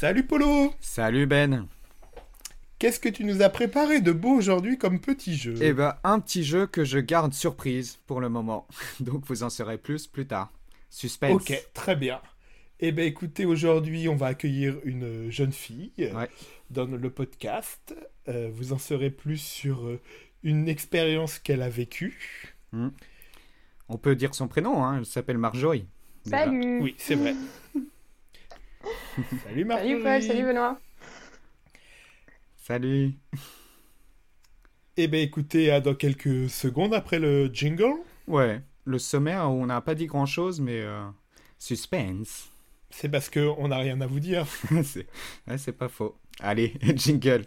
Salut Polo Salut Ben Qu'est-ce que tu nous as préparé de beau aujourd'hui comme petit jeu? Eh ben, un petit jeu que je garde surprise pour le moment. Donc vous en saurez plus plus tard. Suspense. Ok, très bien. Eh ben écoutez, aujourd'hui on va accueillir une jeune fille Ouais. dans le podcast. Euh, vous en saurez plus sur euh, une expérience qu'elle a vécue. On peut dire son prénom, hein. Elle s'appelle Marjorie. déjà. Salut Oui, c'est vrai. salut Marjorie Salut Paul, salut Benoît Salut. Eh ben écoutez, à dans quelques secondes après le jingle, Ouais. Le sommaire, on n'a pas dit grand chose, mais euh, suspense. c'est parce qu'on n'a rien à vous dire. c'est ouais, c'est pas faux. Allez, jingle.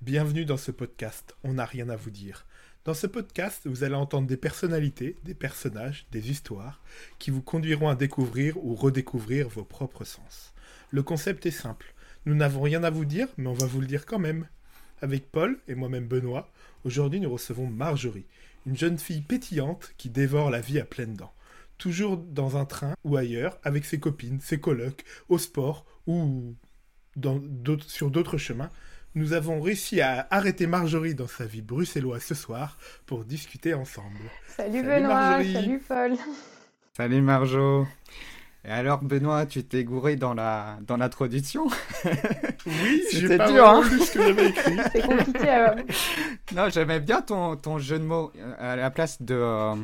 Bienvenue dans ce podcast, on n'a rien à vous dire. Dans ce podcast, vous allez entendre des personnalités, des personnages, des histoires qui vous conduiront à découvrir ou redécouvrir vos propres sens. Le concept est simple. Nous n'avons rien à vous dire, mais on va vous le dire quand même. Avec Paul et moi-même Benoît, aujourd'hui nous recevons Marjorie, une jeune fille pétillante qui dévore la vie à pleines dents. Toujours dans un train ou ailleurs, avec ses copines, ses colocs, au sport ou sur d'autres chemins, nous avons réussi à arrêter Marjorie dans sa vie bruxelloise ce soir pour discuter ensemble. Salut, Salut Benoît, Marjorie. salut Paul Salut Marjo. Et alors, Benoît, tu t'es gouré dans la dans l'introduction? Oui, j'ai C'était pas dur, hein lu ce que j'avais écrit. C'est compliqué Non, j'aimais bien ton, ton jeu de mots. Euh, À la place de euh,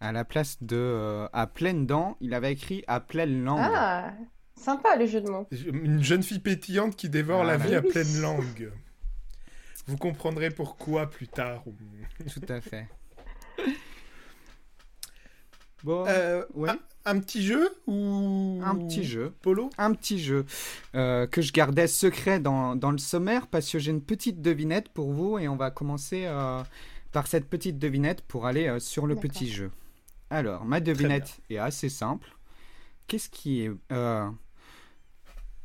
à la place de euh, à pleines dents, il avait écrit à pleine langue. Ah, sympa le jeu de mots. Une jeune fille pétillante qui dévore la Ah, vie bah à oui. pleine langue. Vous comprendrez pourquoi plus tard. Tout à fait. Bon, Euh, ouais. un, un petit jeu ou un petit jeu. Polo? Un petit jeu euh, que je gardais secret dans, dans le sommaire parce que j'ai une petite devinette pour vous et on va commencer euh, par cette petite devinette pour aller euh, sur le petit jeu. Alors, ma devinette est assez simple. Qu'est-ce qui est...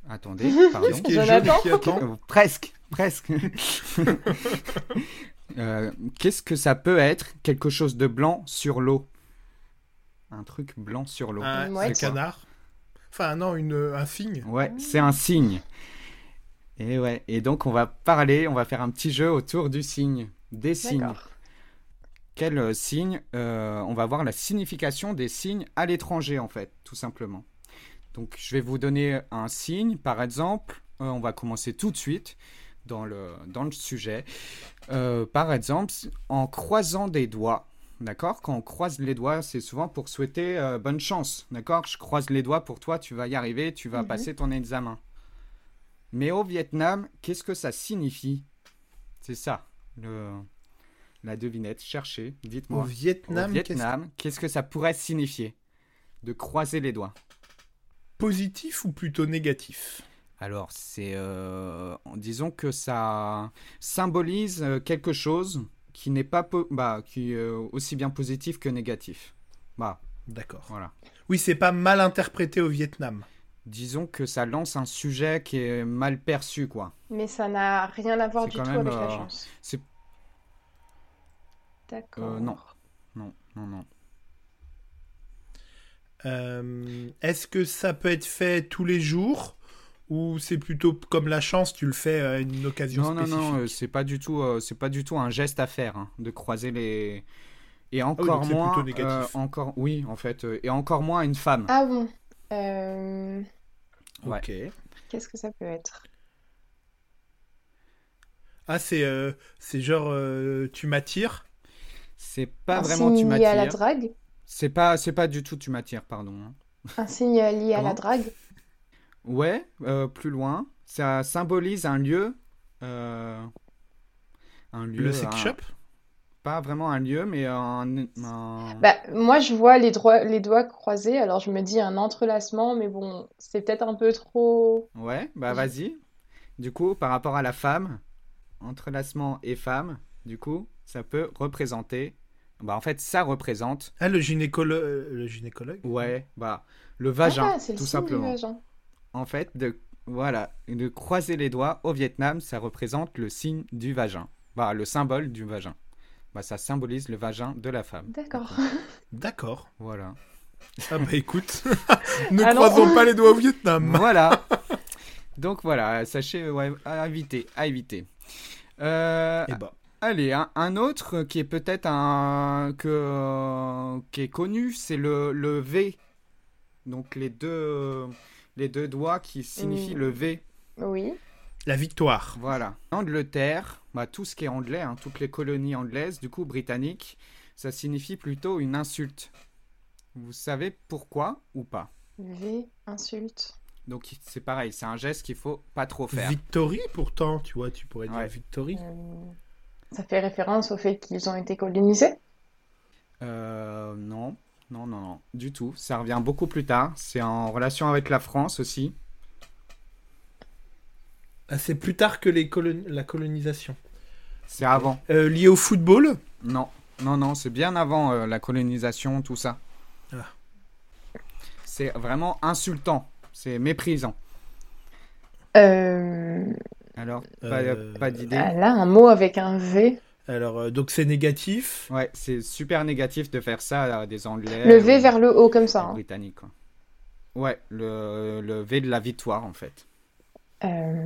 Attendez, pardon. Qu'est-ce qui est attend Euh, presque, presque. Euh, Qu'est-ce que ça peut être quelque chose de blanc sur l'eau? Un truc blanc sur l'eau. Un, canard Enfin, non, une, un cygne. Ouais, c'est un signe. Et ouais, et donc on va parler, on va faire un petit jeu autour du signe, des signes. D'accord. Quel signe euh, On va voir la signification des signes à l'étranger en fait, tout simplement. Donc je vais vous donner un signe, par exemple, euh, on va commencer tout de suite dans le, dans le sujet. Euh, par exemple, en croisant des doigts, d'accord? Quand on croise les doigts, c'est souvent pour souhaiter euh, bonne chance, d'accord? Je croise les doigts pour toi, tu vas y arriver, tu vas Mhm. passer ton examen. Mais au Vietnam, qu'est-ce que ça signifie? C'est ça, le, la devinette. Cherchez, Au dites-moi. Vietnam, Au qu'est-ce- Vietnam, qu'est-ce que ça pourrait signifier? De croiser les doigts. Positif ou plutôt négatif? Alors, c'est. euh, disons que ça symbolise euh, quelque chose qui n'est pas. po- bah, qui est euh, aussi bien positif que négatif. Bah, D'accord. voilà. Oui, c'est pas mal interprété au Vietnam. Disons que ça lance un sujet qui est mal perçu, quoi. Mais ça n'a rien à voir C'est du tout même, avec la chance. c'est- D'accord. Euh, non. Non, non, non. Euh, Est-ce que ça peut être fait tous les jours ou c'est plutôt comme la chance, tu le fais à une occasion Non, non, spécifique non, euh, c'est pas du tout, euh, c'est pas du tout un geste à faire hein, de croiser les. Et oui, encore moins, plutôt négatif. euh, encore, oui, en fait, euh, et encore moins une femme. Ah bon. Euh, Ouais. Ok. Qu'est-ce que ça peut être? Ah, c'est euh, c'est genre euh, tu m'attires? C'est pas Un vraiment tu lié à la m'attires. drague? C'est pas, c'est pas du tout tu m'attires, pardon. hein. Un signe lié à la drague Ouais, euh, plus loin, ça symbolise un lieu, euh, un lieu, Le sex un- shop? Pas vraiment un lieu, mais un, un- Bah, moi, je vois les, les doigts croisés, alors je me dis un entrelacement, mais bon, c'est peut-être un peu trop. Ouais, bah Je- vas-y. Du coup, par rapport à la femme, entrelacement et femme, du coup, ça peut représenter. Bah en fait, ça représente, Ah, le gynécologue. le gynécologue ouais, bah le vagin, Ah, c'est le tout signe du simplement. vagin. En fait, de voilà, de croiser les doigts au Vietnam, ça représente le signe du vagin. Bah le symbole du vagin. bah, ça symbolise le vagin de la femme. D'accord. D'accord. Voilà. Ah bah écoute, ne croisons pas les doigts au Vietnam. voilà. Donc voilà, sachez, ouais, à éviter, à éviter. Euh, Eh bah, Allez, un, un autre qui est peut-être un que qui est connu, c'est le, le V. Donc les deux les deux doigts qui signifient le V. Oui. la victoire. Voilà. Angleterre, bah, tout ce qui est anglais, hein, toutes les colonies anglaises, du coup britanniques, ça signifie plutôt une insulte. Vous savez pourquoi ou pas? V, insulte. Donc c'est pareil, c'est un geste qu'il faut pas trop faire. Victory, pourtant, tu vois, tu pourrais dire Ouais. victory. Euh, ça fait référence au fait qu'ils ont été colonisés? Euh, non, non, non, non, du tout. Ça revient beaucoup plus tard. C'est en relation avec la France aussi. Ah, c'est plus tard que les colon- la colonisation. C'est avant. Euh, lié au football? Non, non, non, c'est bien avant euh, la colonisation, tout ça. Ah. C'est vraiment insultant. C'est méprisant. Euh, Alors, pas, Euh, pas d'idée. ah, là, un mot avec un V. Alors, euh, donc c'est négatif. Ouais, c'est super négatif de faire ça à des Anglais. Le V ou vers le haut, comme ça. hein. Britanniques. quoi. Ouais, le, le V de la victoire, en fait. Euh,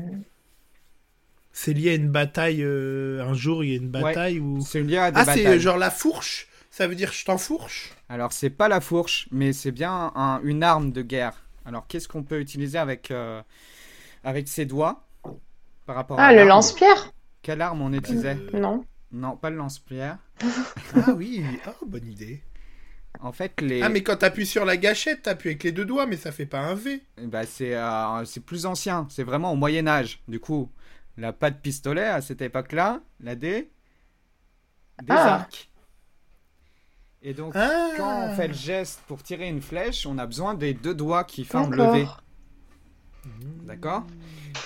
C'est lié à une bataille. euh, un jour, il y a une bataille où. C'est lié à des Ah, c'est genre la fourche Ça veut dire je t'enfourche Alors, c'est pas la fourche, mais c'est bien un- une arme de guerre. Alors, qu'est-ce qu'on peut utiliser avec, euh, avec ses doigts? Par rapport à Ah, le l'arme lance-pierre Quelle arme on utilisait Non. Non, pas le lance-pierre. Ah oui, ah, bonne idée. En fait, les... Ah, mais quand t'appuies sur la gâchette, t'appuies avec les deux doigts, mais ça fait pas un V. c'est euh, c'est plus ancien. C'est vraiment au Moyen-Âge. Du coup, la pas de pistolet à cette époque-là, la D, des Ah. arcs. Et donc, Ah quand on fait le geste pour tirer une flèche, on a besoin des deux doigts qui forment le V. D'accord?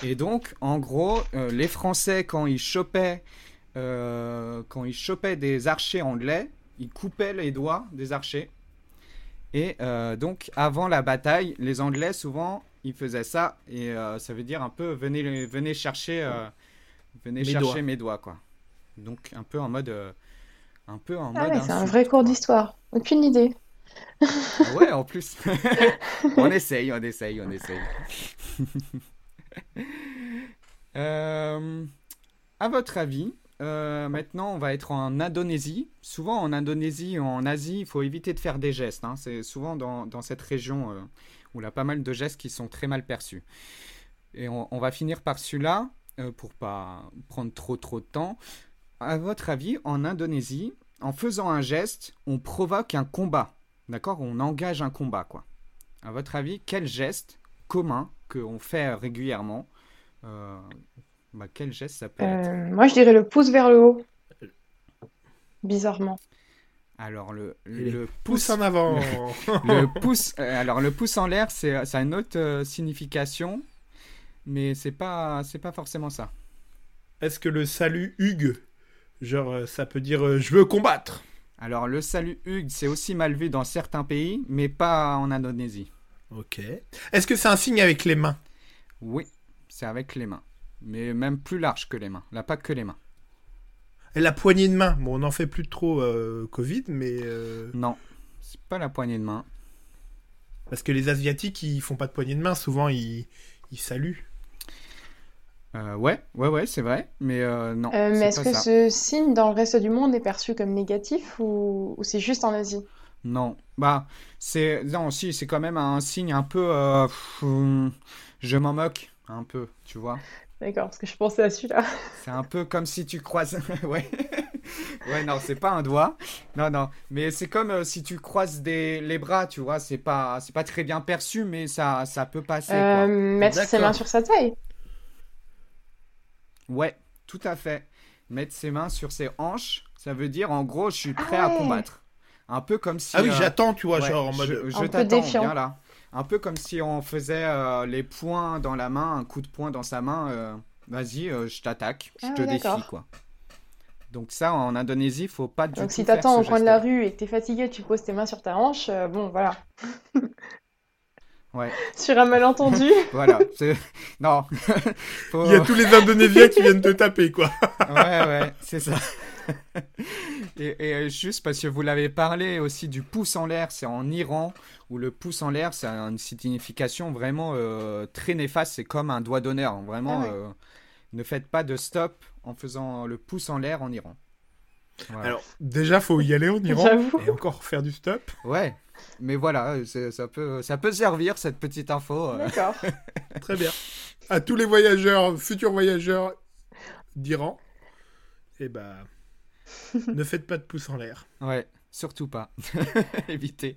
Et donc, en gros, euh, les Français, quand ils chopaient, euh, quand ils chopaient des archers anglais, ils coupaient les doigts des archers. Et euh, donc, avant la bataille, les Anglais, souvent, ils faisaient ça. Et euh, ça veut dire un peu, venez, venez chercher, euh, venez Mes chercher doigts. mes doigts, quoi. Donc, un peu en mode... euh, un peu en Ah mode ouais, c'est un vrai cours d'histoire. Aucune idée. Ouais, en plus. on essaye, on essaye, on essaye. Euh, à votre avis, euh, maintenant on va être en Indonésie. Souvent en Indonésie ou en Asie, il faut éviter de faire des gestes. hein. C'est souvent dans, cette région euh, où il y a pas mal de gestes qui sont très mal perçus. Et on, on va finir par celui-là, euh, pour pas prendre trop trop de temps. À votre avis, en Indonésie, en faisant un geste, on provoque un combat. D'accord? On engage un combat, quoi. À votre avis, quel geste commun qu'on fait régulièrement euh, bah, Quel geste ça peut être Euh, moi, je dirais le pouce vers le haut. Bizarrement. Alors, le, le Pouce pouce, en avant le pouce, euh, alors le pouce en l'air, c'est ça a une autre euh, signification, mais c'est pas, c'est pas forcément ça. Est-ce que le salut Hugues, genre ça peut dire euh, je veux combattre? Alors, le salut Hugues, c'est aussi mal vu dans certains pays, mais pas en Indonésie. Ok. Est-ce que c'est un signe avec les mains? Oui, c'est avec les mains, mais même plus large que les mains. Là, pas que les mains. Et La poignée de main? Bon, on n'en fait plus trop euh, Covid, mais euh, Non, c'est pas la poignée de main. parce que les Asiatiques, ils font pas de poignée de main. Souvent, ils, ils saluent. Euh, ouais, ouais, ouais, c'est vrai, mais euh, non, Euh, mais c'est est-ce que ça. ce signe dans le reste du monde est perçu comme négatif ou, ou c'est juste en Asie? Non, bah, c'est, non, si, c'est quand même un signe un peu, euh, pff, hum, je m'en moque, un peu, tu vois. D'accord, parce que je pensais à celui-là. C'est un peu comme si tu croises, ouais, ouais, non, c'est pas un doigt, non, non, mais c'est comme euh, si tu croises des, les bras, tu vois, c'est pas, c'est pas très bien perçu, mais ça, ça peut passer, Euh, quoi. mettre ses mains sur sa taille. Ouais, tout à fait. Mettre ses mains sur ses hanches, ça veut dire, en gros, je suis prêt Ah à ouais. combattre. Un peu comme si. Ah oui, euh, j'attends, tu vois, Ouais, genre en mode. je, je Un peu t'attends, viens là. Un peu comme si on faisait euh, les poings dans la main, un coup de poing dans sa main. euh, Vas-y, euh, je t'attaque, je Ah te défie, quoi. Donc ça, en Indonésie, faut pas du Donc tout si t'attends au coin de la rue et que t'es fatigué, tu poses tes mains sur ta hanche, euh, bon voilà. Ouais, Sur un malentendu, voilà. c'est- Non. Faut- Il y a tous les Indonésiens qui viennent te taper, quoi. Ouais, ouais, c'est ça. et, et juste parce que vous l'avez parlé aussi du pouce en l'air, c'est en Iran où le pouce en l'air, ça a une signification vraiment euh, très néfaste. C'est comme un doigt d'honneur. Vraiment, Ah ouais. euh, ne faites pas de stop en faisant le pouce en l'air en Iran. Voilà. Alors, déjà, faut y aller en Iran. Et encore faire du stop. Ouais, mais voilà, c'est- ça peut, ça peut servir cette petite info. euh. D'accord. Très bien. À tous les voyageurs, futurs voyageurs d'Iran, eh ben, ne faites pas de pouce en l'air. Ouais, surtout pas. Évitez.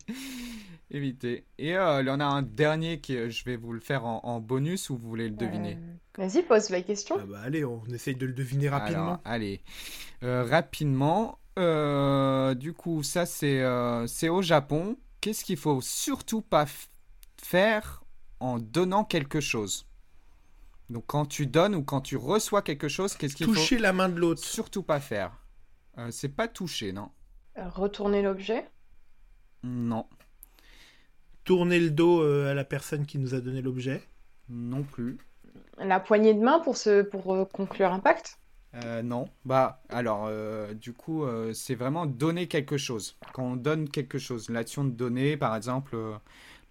Évitez. Et euh, il y en a un dernier qui euh, je vais vous le faire en, en bonus ou vous voulez le deviner? Euh, Vas-y, pose la question. Ah bah allez, on essaye de le deviner rapidement. Alors, allez. Euh, rapidement. euh, du coup, ça, c'est euh, c'est au Japon. Qu'est-ce qu'il faut surtout pas faire en donnant quelque chose? Donc, quand tu donnes ou quand tu reçois quelque chose, qu'est-ce qu'il faut Toucher la main de l'autre. surtout pas faire? Euh, C'est pas toucher, non Retourner l'objet? Non. Tourner le dos euh, à la personne qui nous a donné l'objet? Non plus. La poignée de main pour, se, pour euh, conclure un pacte? Euh, non. Bah, alors, euh, du coup, euh, c'est vraiment donner quelque chose. Quand on donne quelque chose, l'action de donner, par exemple, euh,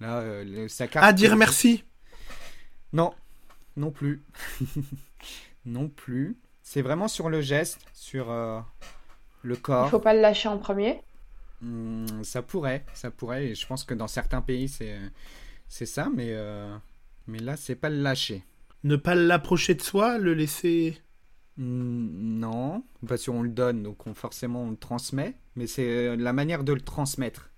là, euh, le- sa carte. Ah, dire merci. Non, non plus. non plus. C'est vraiment sur le geste, sur le Il corps. faut pas le lâcher en premier. Hmm, ça pourrait, ça pourrait. Et je pense que dans certains pays, c'est c'est ça, mais, euh, mais là, c'est pas le lâcher. Ne pas l'approcher de soi, le laisser. Hmm, Non, parce qu'on le donne, donc on, forcément on le transmet, mais c'est euh, la manière de le transmettre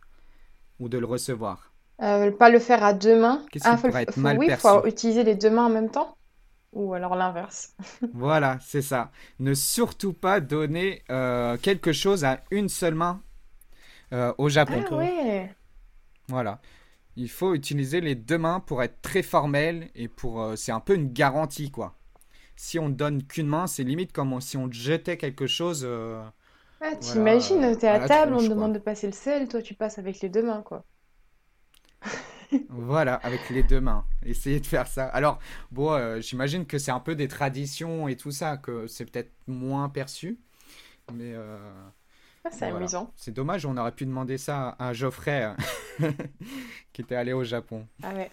ou de le recevoir. Euh, pas le faire à deux mains. Qu'est-ce Ah, qui faut, le- pourrait être faut- mal oui, perçu? faut utiliser les deux mains en même temps. Ou alors l'inverse. Voilà, c'est ça. Ne surtout pas donner euh, quelque chose à une seule main euh, au Japon. Ah ouais. Voilà. Il faut utiliser les deux mains pour être très formel et pour. euh, c'est un peu une garantie, quoi. Si on donne qu'une main, c'est limite comme on- si on jetait quelque chose. Ah, Voilà, t'imagines, t'es à table, on te demande de passer le sel, toi tu passes avec les deux mains, quoi. Voilà, avec les deux mains. Essayez de faire ça. Alors, bon, euh, j'imagine que c'est un peu des traditions et tout ça, que c'est peut-être moins perçu. Mais euh, Ah, c'est voilà. amusant. c'est dommage, on aurait pu demander ça à Geoffrey, euh, qui était allé au Japon. Ah ouais.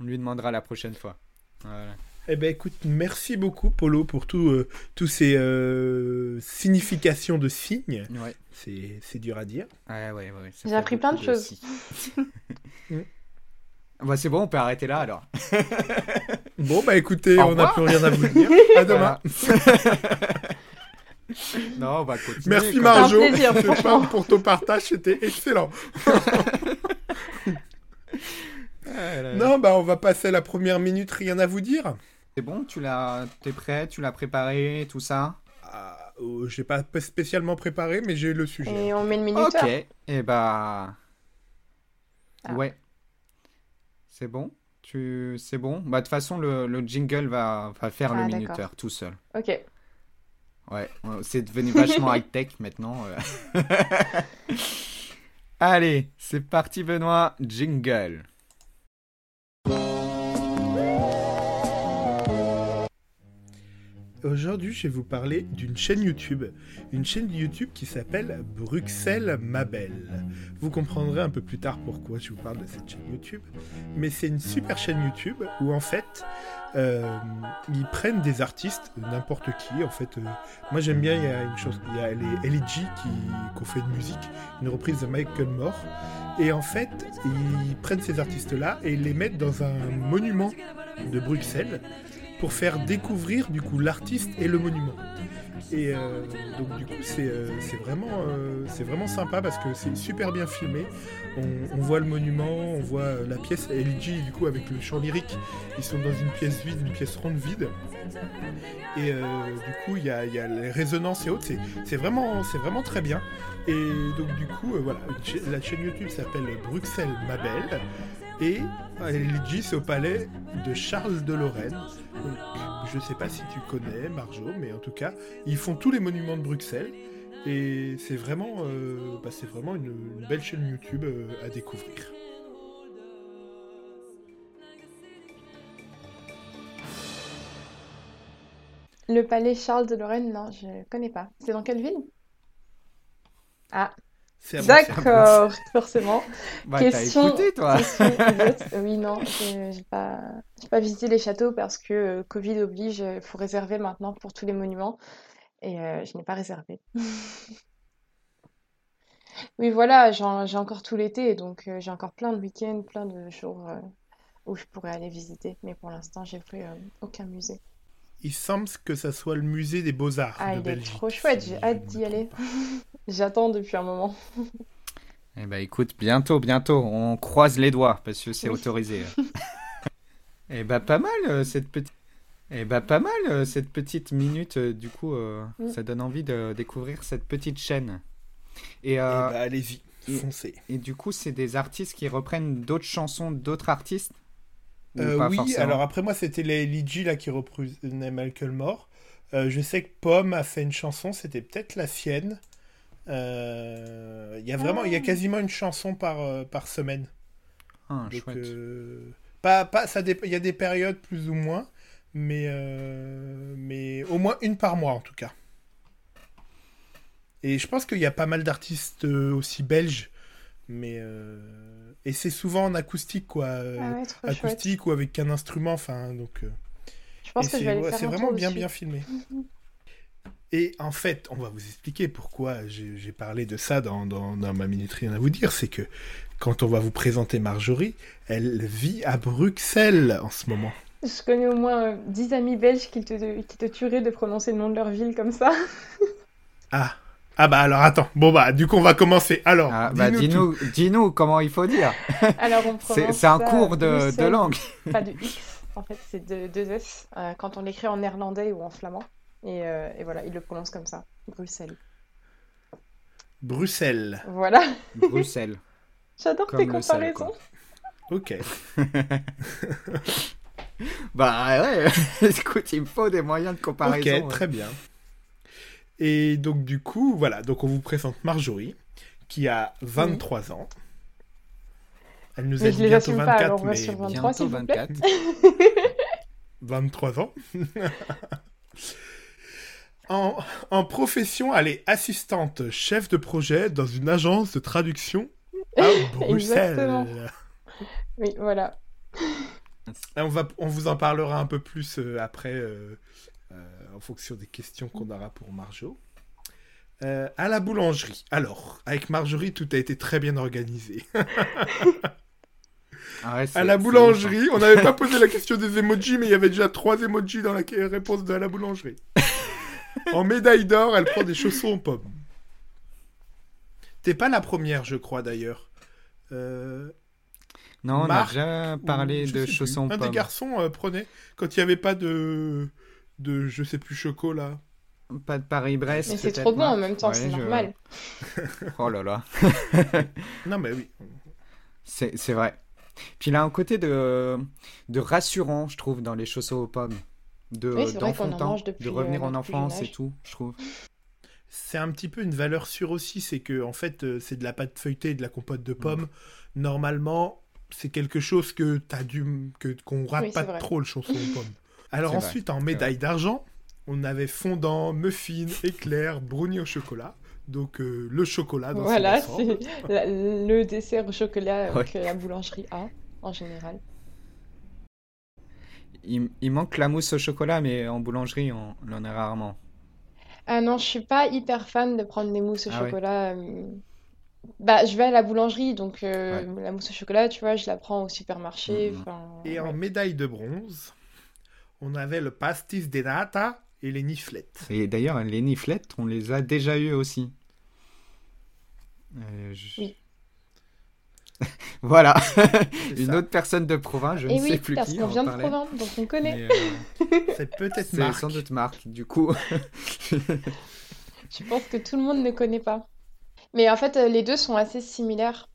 On lui demandera la prochaine fois. Voilà. Eh ben écoute, merci beaucoup Polo pour tout, euh, tous ces euh, significations de signes. Ouais. C'est c'est dur à dire. Ouais, ouais, J'ai appris plein de choses. Mm. bah, c'est bon, on peut arrêter là alors. Bon bah écoutez, on n'a plus rien à vous dire. À demain. non, on va continuer. Merci Marjo. plaisir, pour ton partage, c'était excellent. Là, là. Non, bah on va passer à la première minute, rien à vous dire. C'est bon, tu l'as, t'es prêt, tu l'as préparé, tout ça? Ah, euh, j'ai pas spécialement préparé, mais j'ai le sujet. Et on met le minuteur. Ok, et bah. Ah. Ouais. C'est bon tu... C'est bon Bah, de toute façon, le, le jingle va, va faire Ah, le d'accord. minuteur tout seul. Ok. Ouais, ouais, c'est devenu vachement high-tech maintenant. euh. Allez, c'est parti, Benoît. Jingle. Aujourd'hui, je vais vous parler d'une chaîne YouTube. Une chaîne YouTube qui s'appelle Bruxelles Mabel. Vous comprendrez un peu plus tard pourquoi je vous parle de cette chaîne YouTube. Mais c'est une super chaîne YouTube où en fait, euh, ils prennent des artistes, n'importe qui. En fait, euh, moi j'aime bien, il y a une chose, il y a les LG qui, qui ont fait une musique, une reprise de Michael Moore. Et en fait, ils prennent ces artistes-là et les mettent dans un monument de Bruxelles pour faire découvrir du coup l'artiste et le monument. Et euh, donc du coup c'est euh, vraiment, euh, vraiment sympa parce que c'est super bien filmé. On, on voit le monument, on voit euh, la pièce LG du coup avec le chant lyrique. Ils sont dans une pièce vide, une pièce ronde vide. Et euh, du coup il y a, y a les résonances et autres. C'est- vraiment, vraiment très bien. Et donc du coup euh, voilà, la chaîne YouTube s'appelle Bruxelles Mabel. Et LG c'est au palais de Charles de Lorraine. Je sais pas si tu connais Marjo, mais en tout cas, ils font tous les monuments de Bruxelles. Et c'est vraiment, euh, bah, une, belle chaîne YouTube euh, à découvrir. Le palais Charles de Lorraine, non, je connais pas. C'est dans quelle ville? Ah. D'accord, forcément. Bah, Question, écouté, toi. question. Oui, non, j'ai pas, pas visité les châteaux parce que euh, Covid oblige, il faut réserver maintenant pour tous les monuments et euh, je n'ai pas réservé. Oui, voilà, j'ai encore tout l'été, donc euh, j'ai encore plein de week-ends, plein de jours euh, où je pourrais aller visiter. Mais pour l'instant, j'ai euh, aucun musée. Il semble que ça soit le musée des Beaux-Arts Ah, de il est trop chouette, si j'ai hâte d'y aller. J'attends depuis un moment. Eh ben, écoute, bientôt, bientôt, on croise les doigts parce que c'est Oui. autorisé. Eh ben, pas mal euh, cette petite. Eh ben, pas mal euh, cette petite minute. euh, du coup, euh, Mm. ça donne envie de découvrir cette petite chaîne. Et, Eh bah, allez-y, et- foncez. et du coup, c'est des artistes qui reprennent d'autres chansons d'autres artistes? Euh, oui, forcément alors après moi c'était les Ligi là qui reprenaient Michael Moore. Euh, je sais que Pomme a fait une chanson, c'était peut-être la sienne. Euh, Il y a vraiment, il y a Ah. quasiment une chanson par, par semaine. Ah, Donc, chouette. euh, pas, pas, ça il y a des périodes plus ou moins, mais, euh, mais au moins une par mois en tout cas. Et je pense qu'il y a pas mal d'artistes aussi belges, mais euh, et c'est souvent en acoustique quoi, euh, Ah ouais, chouette. acoustique ou avec un instrument, enfin donc. euh, Je pense et que c'est ouais, vraiment bien dessus. bien filmé. Et en fait, on va vous expliquer pourquoi j'ai parlé de ça dans, dans, dans ma minute rien à vous dire, c'est que quand on va vous présenter Marjorie, elle vit à Bruxelles en ce moment. Je connais au moins euh, 10 amis belges qui te, qui te tueraient de prononcer le nom de leur ville comme ça. Ah, ah bah alors attends, bon bah du coup on va commencer. Alors, Ah, bah, dis-nous dis-nous comment il faut dire. Alors on C'est prononce c'est un cours de, langue. pas de X. En fait, c'est de, deux S euh, quand on l'écrit en néerlandais ou en flamand. Et, euh, et voilà, ils le prononcent comme ça. Bruxelles. Bruxelles. Voilà. Bruxelles. J'adore tes sel, comparaisons. Ok. Bah ouais, écoute, il me faut des moyens de comparaison. Ok, ouais. très bien. Et donc du coup, voilà, donc on vous présente Marjorie, qui a 23 ans. Elle nous a Mais dit je les bientôt assume pas, 24, alors mais sur 23, Bientôt s'il vous plaît. 24. 23 ans. en, en profession, elle est assistante chef de projet dans une agence de traduction à Bruxelles. Exactement. Oui, voilà. Et On, va, on vous en parlera un peu plus euh, après, euh, en fonction des questions qu'on aura pour Marjo. Euh, à la boulangerie. Alors, avec Marjorie, tout a été très bien organisé. Ah ouais, À la boulangerie, on n'avait pas posé la question des emojis, mais il y avait déjà trois emojis dans la réponse de la boulangerie. en médaille d'or, elle prend des chaussons aux pommes. T'es pas la première, je crois d'ailleurs. Euh, Non, on a déjà parlé de chaussons Un des garçons euh, prenait quand il n'y avait pas de de je sais plus chocolat. Pas de Paris-Brest. Mais c'est trop bon en même temps, Ouais, c'est je- normal. Oh là là. Non mais oui. C'est c'est vrai. Puis il a un côté de, de rassurant, je trouve, dans les chaussons aux pommes. De, Oui, d'enfantin, mange depuis, de revenir euh, en enfance et tout, je trouve. C'est un petit peu une valeur sûre aussi, c'est que en fait euh, c'est de la pâte feuilletée et de la compote Mm. de pommes. Normalement, c'est quelque chose que t'as dû que qu'on rate Oui, pas trop le chausson aux pommes. Alors vrai, ensuite en médaille d'argent, on avait fondant, muffin, éclair, brownie au chocolat. Donc euh, le chocolat dans Voilà, c'est le dessert au chocolat Ouais. que la boulangerie a en général. Il, il manque la mousse au chocolat, mais en boulangerie, on, on en a rarement. Ah non, je suis pas hyper fan de prendre des mousses au Ah chocolat. euh, Bah, je vais à la boulangerie, donc euh, la mousse au chocolat, tu vois, je la prends au supermarché. Mhm. enfin, Et en médaille de bronze, on avait le pastis de nata et les niflettes. Et d'ailleurs, les niflettes, on les a déjà eues aussi. Euh, je- Oui. Voilà, C'est une ça. autre personne de province, je Et ne oui, sais plus parce qui qu'on en vient de. Provence, donc on connaît. Euh, C'est peut-être c'est Marc. sans doute Marc, du coup. Je pense que tout le monde ne connaît pas. Mais en fait, euh, les deux sont assez similaires.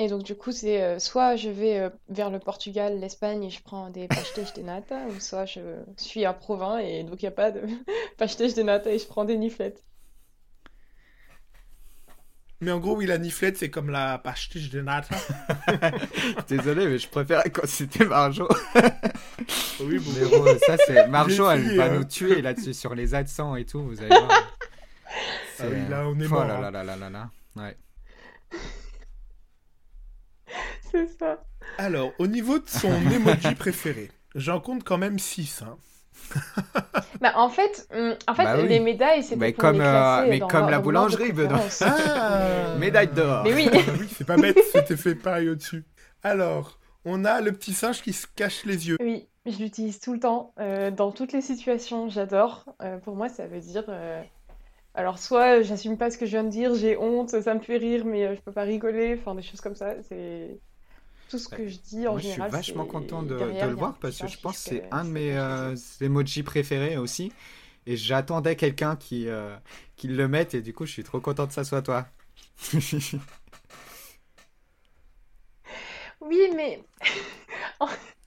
Et donc, du coup, c'est euh, soit je vais euh, vers le Portugal, l'Espagne et je prends des pastéis de nata, ou soit je suis à Provins et donc il n'y a pas de pastéis de nata et je prends des niflettes. Mais en gros, oui, la niflette, c'est comme la pastiche de nata. Désolé, mais je préférais quand c'était Marjo. Oui, bon. Mais bon, ça, c'est. Marjo, elle va hein. nous tuer là-dessus, sur les accents et tout, vous allez voir. Ah oui, là, on est Oh mort. là hein. là là là là là. Ouais. C'est ça. Alors, au niveau de son emoji préféré, j'en compte quand même 6. Hein. Bah, en fait, hum, en fait Bah oui. les médailles, c'était Mais pour comme, les euh, mais dans comme la leur boulangerie, Benoît. Ah Médaille d'or. Mais oui. Ah oui, c'est pas bête, c'était fait pareil au-dessus. Alors, on a le petit singe qui se cache les yeux. Oui, je l'utilise tout le temps, euh, dans toutes les situations, j'adore. Euh, pour moi, ça veut dire... euh, Alors, soit j'assume pas ce que je viens de dire, j'ai honte, ça me fait rire, mais je peux pas rigoler, enfin des choses comme ça. C'est tout ce que je dis en Moi, je suis général. vachement content de, derrière, le voir parce que je pense que c'est un de mes euh, emojis préférés aussi. Et j'attendais quelqu'un qui, euh, qui le mette et du coup, je suis trop content que ça soit toi. Oui, mais...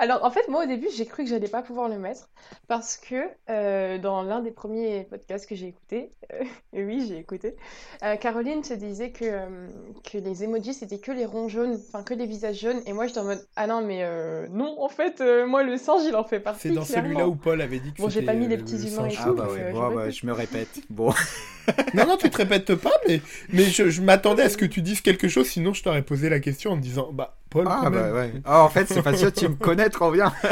Alors, en fait, moi, au début, j'ai cru que j'allais pas pouvoir le mettre parce que euh, dans l'un des premiers podcasts que j'ai écouté, euh, et oui, j'ai écouté, euh, Caroline se disait que, euh, que les emojis, c'était que les ronds jaunes, enfin, que les visages jaunes. Et moi, j'étais en mode, ah non, mais euh, non, en fait, euh, moi, le singe, il en fait partie, C'est dans celui-là où Paul avait dit que Bon, j'ai pas mis les petits le humains et tout, Ah bah ouais, euh, bon, je bah, répète. je me répète. Bon. Non, non, tu te répètes pas, mais, mais je, je m'attendais à ce que tu dises quelque chose, sinon je t'aurais posé la question en te disant, bah, Paul, Ah quand bah ouais. Ah, en fait, c'est parce que tu me connais trop bien.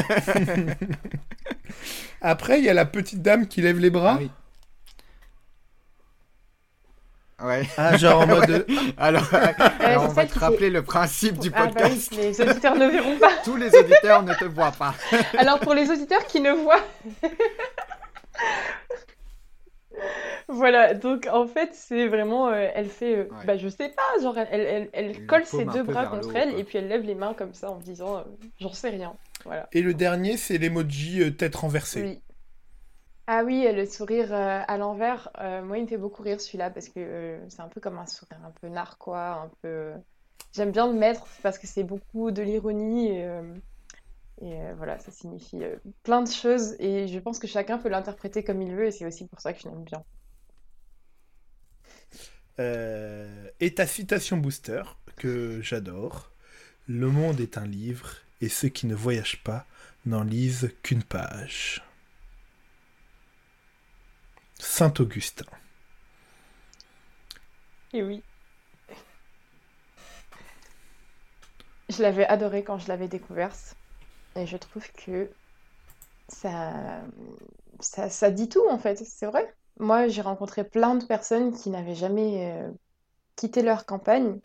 Après, il y a la petite dame qui lève les bras. Ah oui. Ouais. Ah, genre en mode. Alors, alors, on va te rappeler le principe du Ah bah oui, podcast. les auditeurs ne verront pas. Tous les auditeurs ne te voient pas. Alors pour les auditeurs qui ne voient. Voilà, donc en fait, c'est vraiment. euh, elle fait. euh, Ouais. Bah, je sais pas, genre, elle, elle, elle, elle Elle colle ses deux bras contre elle quoi. et puis elle lève les mains comme ça en disant euh, J'en sais rien. Voilà. Et le dernier, c'est l'emoji euh, tête renversée. Oui. Ah oui, le sourire euh, à l'envers, euh, moi il me fait beaucoup rire celui-là parce que euh, c'est un peu comme un sourire un peu narquois, un peu. J'aime bien le mettre parce que c'est beaucoup de l'ironie et, euh, et, euh, voilà, ça signifie euh, plein de choses et je pense que chacun peut l'interpréter comme il veut et c'est aussi pour ça que je l'aime bien. Euh, et ta citation booster, que j'adore. Le monde est un livre, et ceux qui ne voyagent pas n'en lisent qu'une page. Saint Augustin. Et oui. Je l'avais adoré quand je l'avais découverte. Et je trouve que ça, ça, dit tout, en fait. C'est vrai. Moi, j'ai rencontré plein de personnes qui n'avaient jamais euh, quitté leur campagne.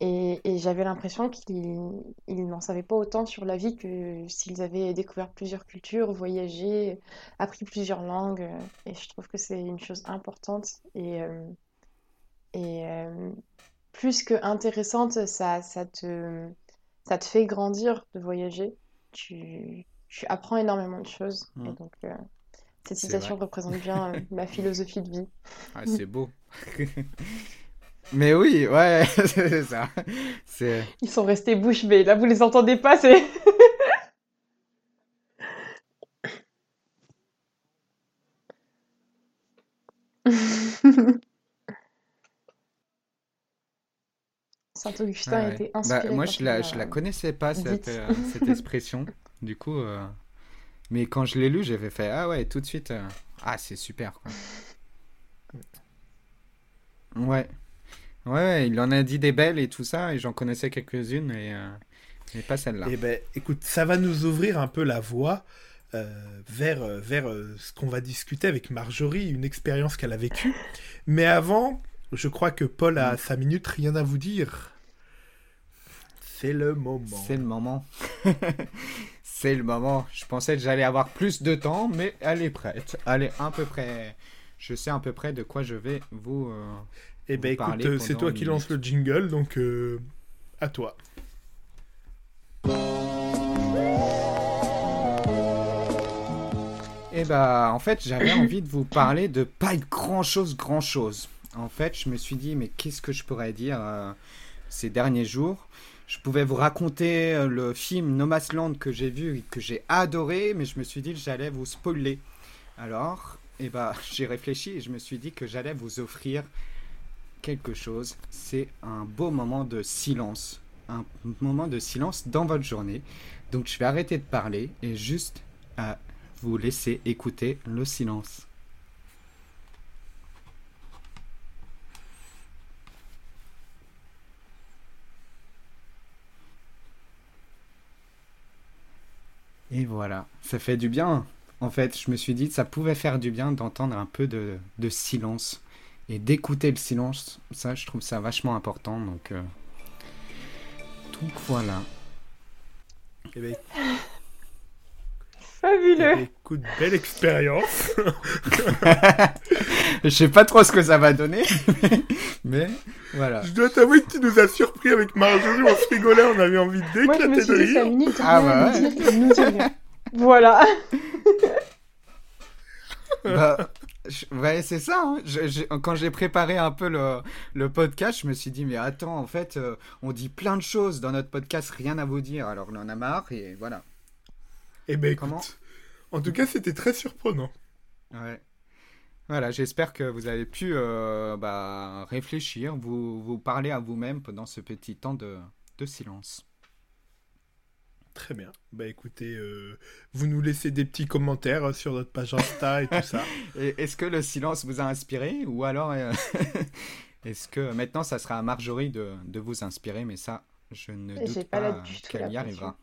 Et, j'avais l'impression qu'ils ils n'en savaient pas autant sur la vie que s'ils avaient découvert plusieurs cultures, voyagé, appris plusieurs langues. Et je trouve que c'est une chose importante. Et, euh, et euh, plus que intéressante, ça, ça te, ça te fait grandir de voyager. Tu, tu apprends énormément de choses. Et Mm. donc, euh, cette citation représente bien euh, ma philosophie de vie. Ah, c'est beau. Mais oui, ouais, c'est ça. C'est. Ils sont restés bouche bée. Là, vous les entendez pas, c'est... Saint-Augustin Ouais, été Bah, inspiré moi, je la, je la connaissais pas, cette, euh, cette expression. Du coup, euh, mais quand je l'ai lu, j'avais fait Ah ouais, tout de suite. euh, Ah, c'est super, quoi. Ouais. Ouais, ouais, il en a dit des belles et tout ça, et j'en connaissais quelques-unes, et, euh, mais pas celle-là. Eh ben, écoute, ça va nous ouvrir un peu la voie euh, vers, euh, vers euh, ce qu'on va discuter avec Marjorie, une expérience qu'elle a vécue. Mais avant, je crois que Paul a Mm. sa minute, rien à vous dire. C'est le moment. C'est le moment. c'est le moment. Je pensais que j'allais avoir plus de temps, mais elle est prête. Elle est à peu près. Je sais à peu près de quoi je vais vous. euh, Eh ben vous écoute, parler euh, c'est toi qui lance le jingle, donc euh, à toi. Eh bah, en fait, j'avais envie de vous parler de pas grand chose, grand chose. En fait, je me suis dit, mais qu'est-ce que je pourrais dire euh, ces derniers jours? Je pouvais vous raconter euh, le film Nomadland que j'ai vu et que j'ai adoré, mais je me suis dit que j'allais vous spoiler. Alors, eh bah, j'ai réfléchi et je me suis dit que j'allais vous offrir quelque chose, c'est un beau moment de silence. Un moment de silence dans votre journée. Donc je vais arrêter de parler et juste à vous laisser écouter le silence. Et voilà, ça fait du bien. En fait, je me suis dit que ça pouvait faire du bien d'entendre un peu de, silence et d'écouter le silence. Ça, je trouve ça vachement important. Donc, euh, donc voilà. Eh ben, Fabuleux. écoute, belle expérience. Je sais pas trop ce que ça va donner, mais voilà. Je dois t'avouer que tu nous as surpris avec Marjorie. On se rigolait, on avait envie Moi, je me d'éclater de suis dit, ça rire. Ah, bah nous dire, il nous dit rien. Voilà. Bah, je- ouais, c'est ça. hein. Je- je- quand j'ai préparé un peu le, le podcast, je me suis dit, mais attends, en fait, euh, on dit plein de choses dans notre podcast, rien à vous dire. Alors on en a marre et voilà. Eh ben écoute, Comment en tout cas, c'était très surprenant. Ouais. Voilà, j'espère que vous avez pu euh, bah, réfléchir, vous, vous parler à vous-même pendant ce petit temps de, de silence. Très bien. Bah écoutez, euh, vous nous laissez des petits commentaires euh, sur notre page Insta et tout ça. Est-ce que le silence vous a inspiré ou alors euh, est-ce que maintenant ça sera à Marjorie de, de vous inspirer mais ça je ne Et doute pas, qu'elle y arrivera.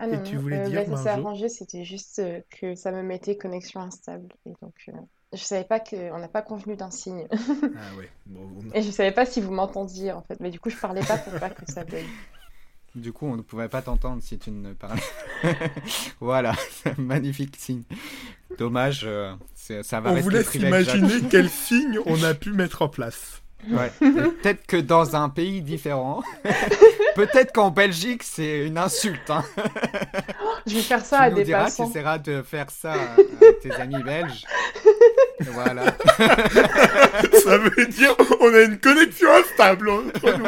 Ah Et non, tu non, voulais euh, dire, bah, ça s'est arrangé, c'était juste euh, que ça me mettait connexion instable. Et donc, euh, je savais pas que, on n'a pas convenu d'un signe. Ah ouais. Bon, on- Et je savais pas si vous m'entendiez, en fait. Mais du coup, je parlais pas pour pas que ça bug. Du coup on ne pouvait pas t'entendre si tu ne parlais. voilà, c'est un magnifique signe. Dommage, euh, ça va On rester vous laisse imaginer quel signe on a pu mettre en place. Ouais. Peut-être que dans un pays différent, peut-être qu'en Belgique c'est une insulte. Hein. Je vais faire ça tu à nous des diras, tu passants. essaieras de faire ça avec tes amis belges. Voilà. Ça veut dire on a une connexion instable entre nous.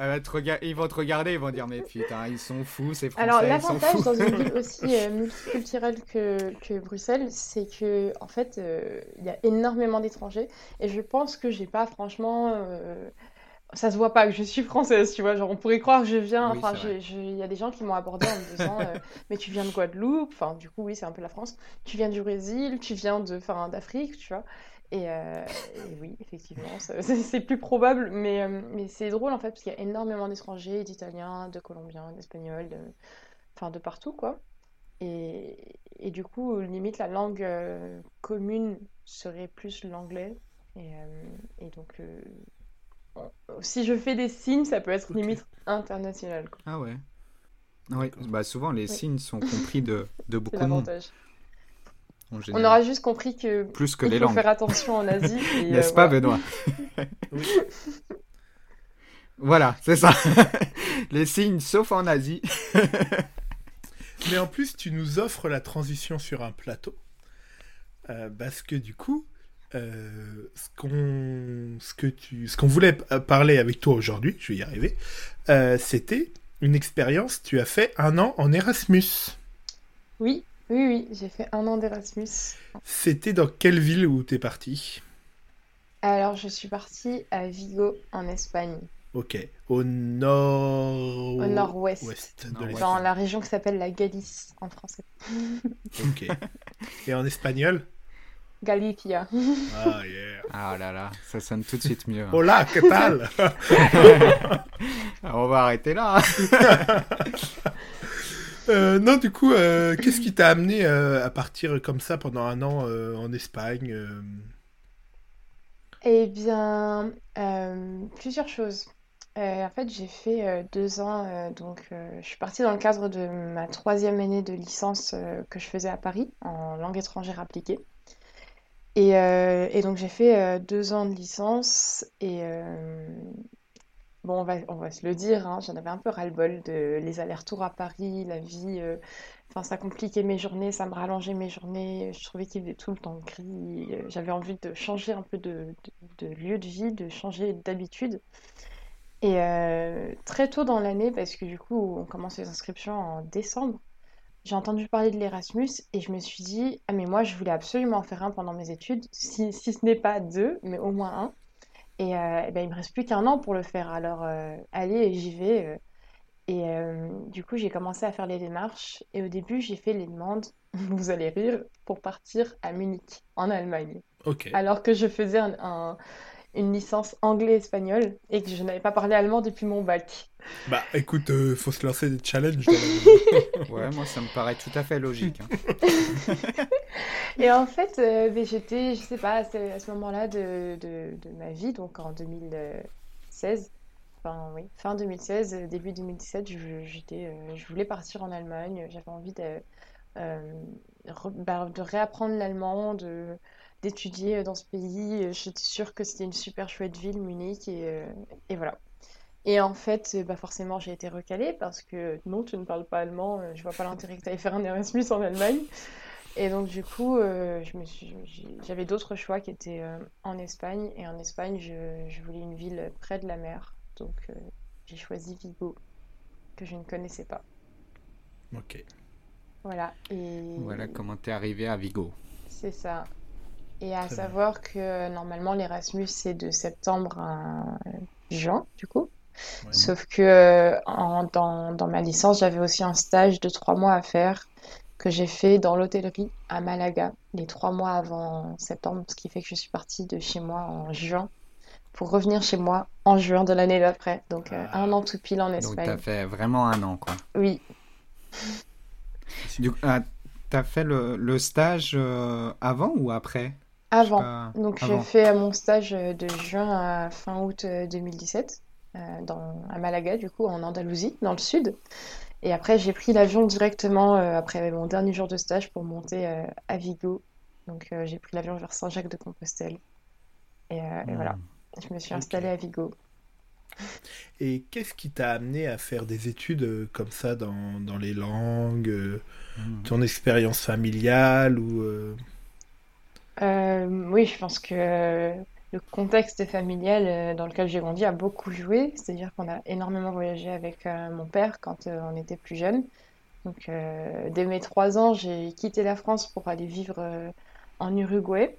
Te Ils vont te regarder, ils vont dire mais putain, ils sont fous, ces Français, Alors, l'avantage dans une ville aussi euh, multiculturelle que, que Bruxelles, c'est que, en fait, euh, il y a énormément d'étrangers. Et je pense que j'ai pas, franchement. euh, ça se voit pas que je suis française, tu vois. Genre, on pourrait croire que je viens. Oui, Enfin, c'est il y a des gens qui m'ont abordé en me disant euh, Mais tu viens de Guadeloupe? Enfin, du coup, oui, c'est un peu la France. Tu viens du Brésil, tu viens de, enfin, d'Afrique, tu vois. Et, euh, et oui, effectivement, c'est plus probable, mais, euh, mais c'est drôle en fait, parce qu'il y a énormément d'étrangers, d'Italiens, de Colombiens, d'Espagnols, de... enfin de partout quoi. Et, et du coup, limite, la langue euh, commune serait plus l'anglais. Et, euh, et donc, bon, si je fais des signes, ça peut être limite international, quoi. Ah ouais. Oui, bah souvent les Oui. signes sont compris de, de beaucoup de monde. l'avantage. En On aura juste compris que Plus que il les faut langues. faire attention en Asie. et, euh, N'est-ce pas, voilà. Benoît Oui. Voilà, c'est ça. les signes, sauf en Asie. Mais en plus, tu nous offres la transition sur un plateau. Euh, parce que du coup, euh, ce qu'on ce que tu ce qu'on voulait parler avec toi aujourd'hui, je vais y arriver, euh, c'était une expérience. Tu as fait un an en Erasmus. Oui, oui, oui, j'ai fait un an d'Erasmus. C'était dans quelle ville où t'es parti? Alors, je suis partie à Vigo, en Espagne, Ok, au nord au nord-ouest, ouest de Nord-ouest. dans la région qui s'appelle la Galice en français. Ok. Et en espagnol? Galicia. Ah yeah. Ah là là, ça sonne tout de suite mieux. hein. Hola, ¿qué tal? On va arrêter là. Euh, non, du coup, euh, qu'est-ce qui t'a amené euh, à partir comme ça pendant un an en Espagne Eh bien, plusieurs choses. En fait, j'ai fait deux ans, donc je suis partie dans le cadre de ma troisième année de licence que je faisais à Paris en langue étrangère appliquée. Et, donc j'ai fait deux ans de licence et bon, on va, on va se le dire, hein, j'en avais un peu ras-le-bol de les allers-retours à Paris, la vie, euh, enfin ça compliquait mes journées, ça me rallongeait mes journées, je trouvais qu'il faisait tout le temps gris, euh, j'avais envie de changer un peu de, lieu de vie, de changer d'habitude. Et euh, très tôt dans l'année, parce que du coup on commence les inscriptions en décembre, j'ai entendu parler de l'Erasmus et je me suis dit, ah mais moi je voulais absolument en faire un pendant mes études, si ce n'est pas deux, mais au moins un. Et, euh, eh ben, il me reste plus qu'un an pour le faire. Alors, euh, allez, j'y vais. euh. Et euh, du coup, j'ai commencé à faire les démarches. Et au début, j'ai fait les demandes, vous allez rire, pour partir à Munich, en Allemagne. Alors que je faisais un- un- une licence anglais-espagnol et que je n'avais pas parlé allemand depuis mon bac. Bah écoute, euh, faut se lancer des challenges. dans la vie. Ouais, moi ça me paraît tout à fait logique. hein. Et en fait, euh, ben, j'étais, je sais pas, à ce moment-là de, de, de ma vie, donc en 2016, enfin oui, fin 2016, euh, début 2017, je, j'étais, euh, je voulais partir en Allemagne, j'avais envie de, euh, re- bah, de réapprendre l'allemand, de, d'étudier dans ce pays. Euh, J'étais sûre que c'était une super chouette ville, Munich, et, euh, et voilà. Et en fait, euh, bah forcément, j'ai été recalée parce que non, tu ne parles pas allemand, euh, je vois pas l'intérêt que tu ailles faire un Erasmus en Allemagne. Et donc, du coup, euh, j'avais d'autres choix qui étaient euh, en Espagne. Et en Espagne, je, je voulais une ville près de la mer. Donc, euh, j'ai choisi Vigo, que je ne connaissais pas. Ok. Voilà. Et Voilà comment t'es arrivé à Vigo. c'est ça. Et à Très bien. savoir que normalement, l'Erasmus, c'est de septembre à juin, du coup. Ouais. Sauf que en- dans, dans ma licence, j'avais aussi un stage de trois mois à faire que j'ai fait dans l'hôtellerie à Malaga, les trois mois avant septembre, ce qui fait que je suis partie de chez moi en juin pour revenir chez moi en juin de l'année d'après. Donc euh, Ah. un an tout pile en Donc t'as Espagne. fait vraiment un an quoi. Oui, Du coup, ah, t'as fait le, le stage euh, avant ou après? Avant. pas. Donc j'ai fait mon stage euh, de juin à fin août euh, 2017 euh, dans, à Malaga, du coup en Andalousie, dans le sud. Et après j'ai pris l'avion directement euh, après mon dernier jour de stage pour monter euh, à Vigo. Donc euh, j'ai pris l'avion vers Saint-Jacques-de-Compostelle. Et, euh, et voilà, Hmm. je me suis installée à Vigo. Et qu'est-ce qui t'a amené à faire des études euh, comme ça dans, dans les langues, euh, Hmm. ton expérience familiale ou euh, oui, je pense que euh, le contexte familial euh, dans lequel j'ai grandi a beaucoup joué. C'est-à-dire qu'on a énormément voyagé avec mon père quand on était plus jeune. Donc, dès mes trois ans, j'ai quitté la France pour aller vivre en Uruguay,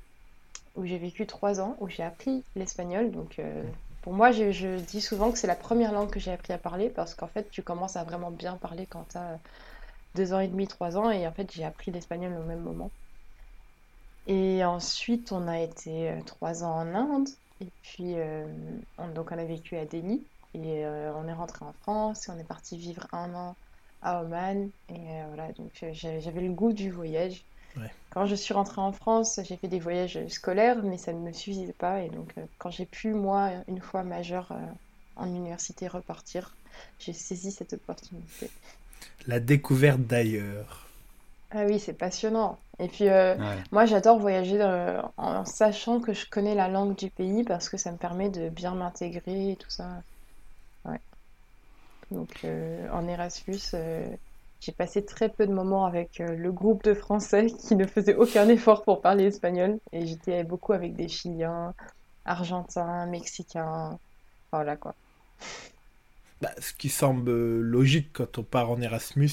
où j'ai vécu trois ans, où j'ai appris l'espagnol. Donc, pour moi, je, dis souvent que c'est la première langue que j'ai appris à parler parce qu'en fait, tu commences à vraiment bien parler quand tu as deux ans et demi, trois ans. Et en fait, j'ai appris l'espagnol au même moment. Et ensuite, on a été euh, trois ans en Inde. Et puis, euh, on, donc, on a vécu à Delhi. Et euh, on est rentré en France et on est parti vivre un an à Oman. Et voilà, donc j'avais le goût du voyage. Ouais. Quand je suis rentrée en France, j'ai fait des voyages scolaires, mais ça ne me suffisait pas. Et donc, quand j'ai pu, moi, une fois majeure en université, repartir, j'ai saisi cette opportunité. la découverte d'ailleurs Ah oui, c'est passionnant. Et puis, euh, Ouais. moi, j'adore voyager euh, en sachant que je connais la langue du pays parce que ça me permet de bien m'intégrer et tout ça. Ouais. Donc, euh, en Erasmus, euh, j'ai passé très peu de moments avec le groupe de Français qui ne faisait aucun effort pour parler espagnol. Et j'étais beaucoup avec des Chiliens, Argentins, Mexicains. Voilà quoi. Bah, ce qui semble euh, logique quand on part en Erasmus,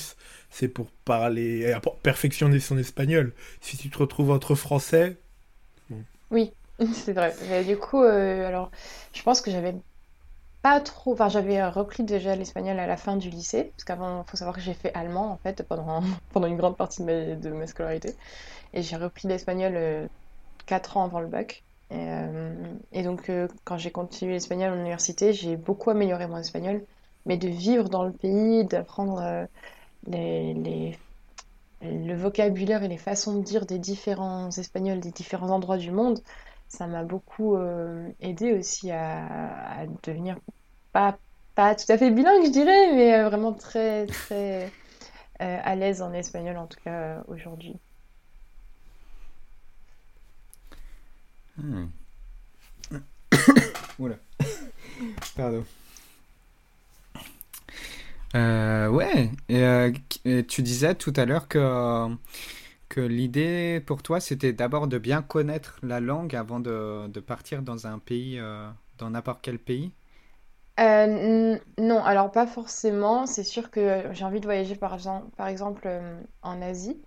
c'est pour parler, perfectionner son espagnol. Si tu te retrouves entre Français, Oui, c'est vrai. Du coup, euh, alors, je pense que j'avais pas trop. Enfin, j'avais repris déjà l'espagnol à la fin du lycée, parce qu'avant, il faut savoir que j'ai fait allemand en fait pendant, pendant une grande partie de ma, de ma scolarité. Et j'ai repris l'espagnol euh, 4 ans avant le bac. Et, euh, donc, quand j'ai continué l'espagnol en université, j'ai beaucoup amélioré mon espagnol. Mais de vivre dans le pays, d'apprendre euh, le vocabulaire et les façons de dire des différents Espagnols des différents endroits du monde, ça m'a beaucoup euh, aidé aussi à, devenir pas, pas tout à fait bilingue, je dirais, mais euh, vraiment très, très à l'aise en espagnol, en tout cas aujourd'hui. Hmm. Oula. Pardon. Euh, ouais, et, euh, et tu disais tout à l'heure que, que l'idée pour toi, c'était d'abord de bien connaître la langue avant de, de partir dans un pays, euh, dans n'importe quel pays? Euh, non, alors pas forcément. C'est sûr que j'ai envie de voyager par exemple, par exemple en Asie.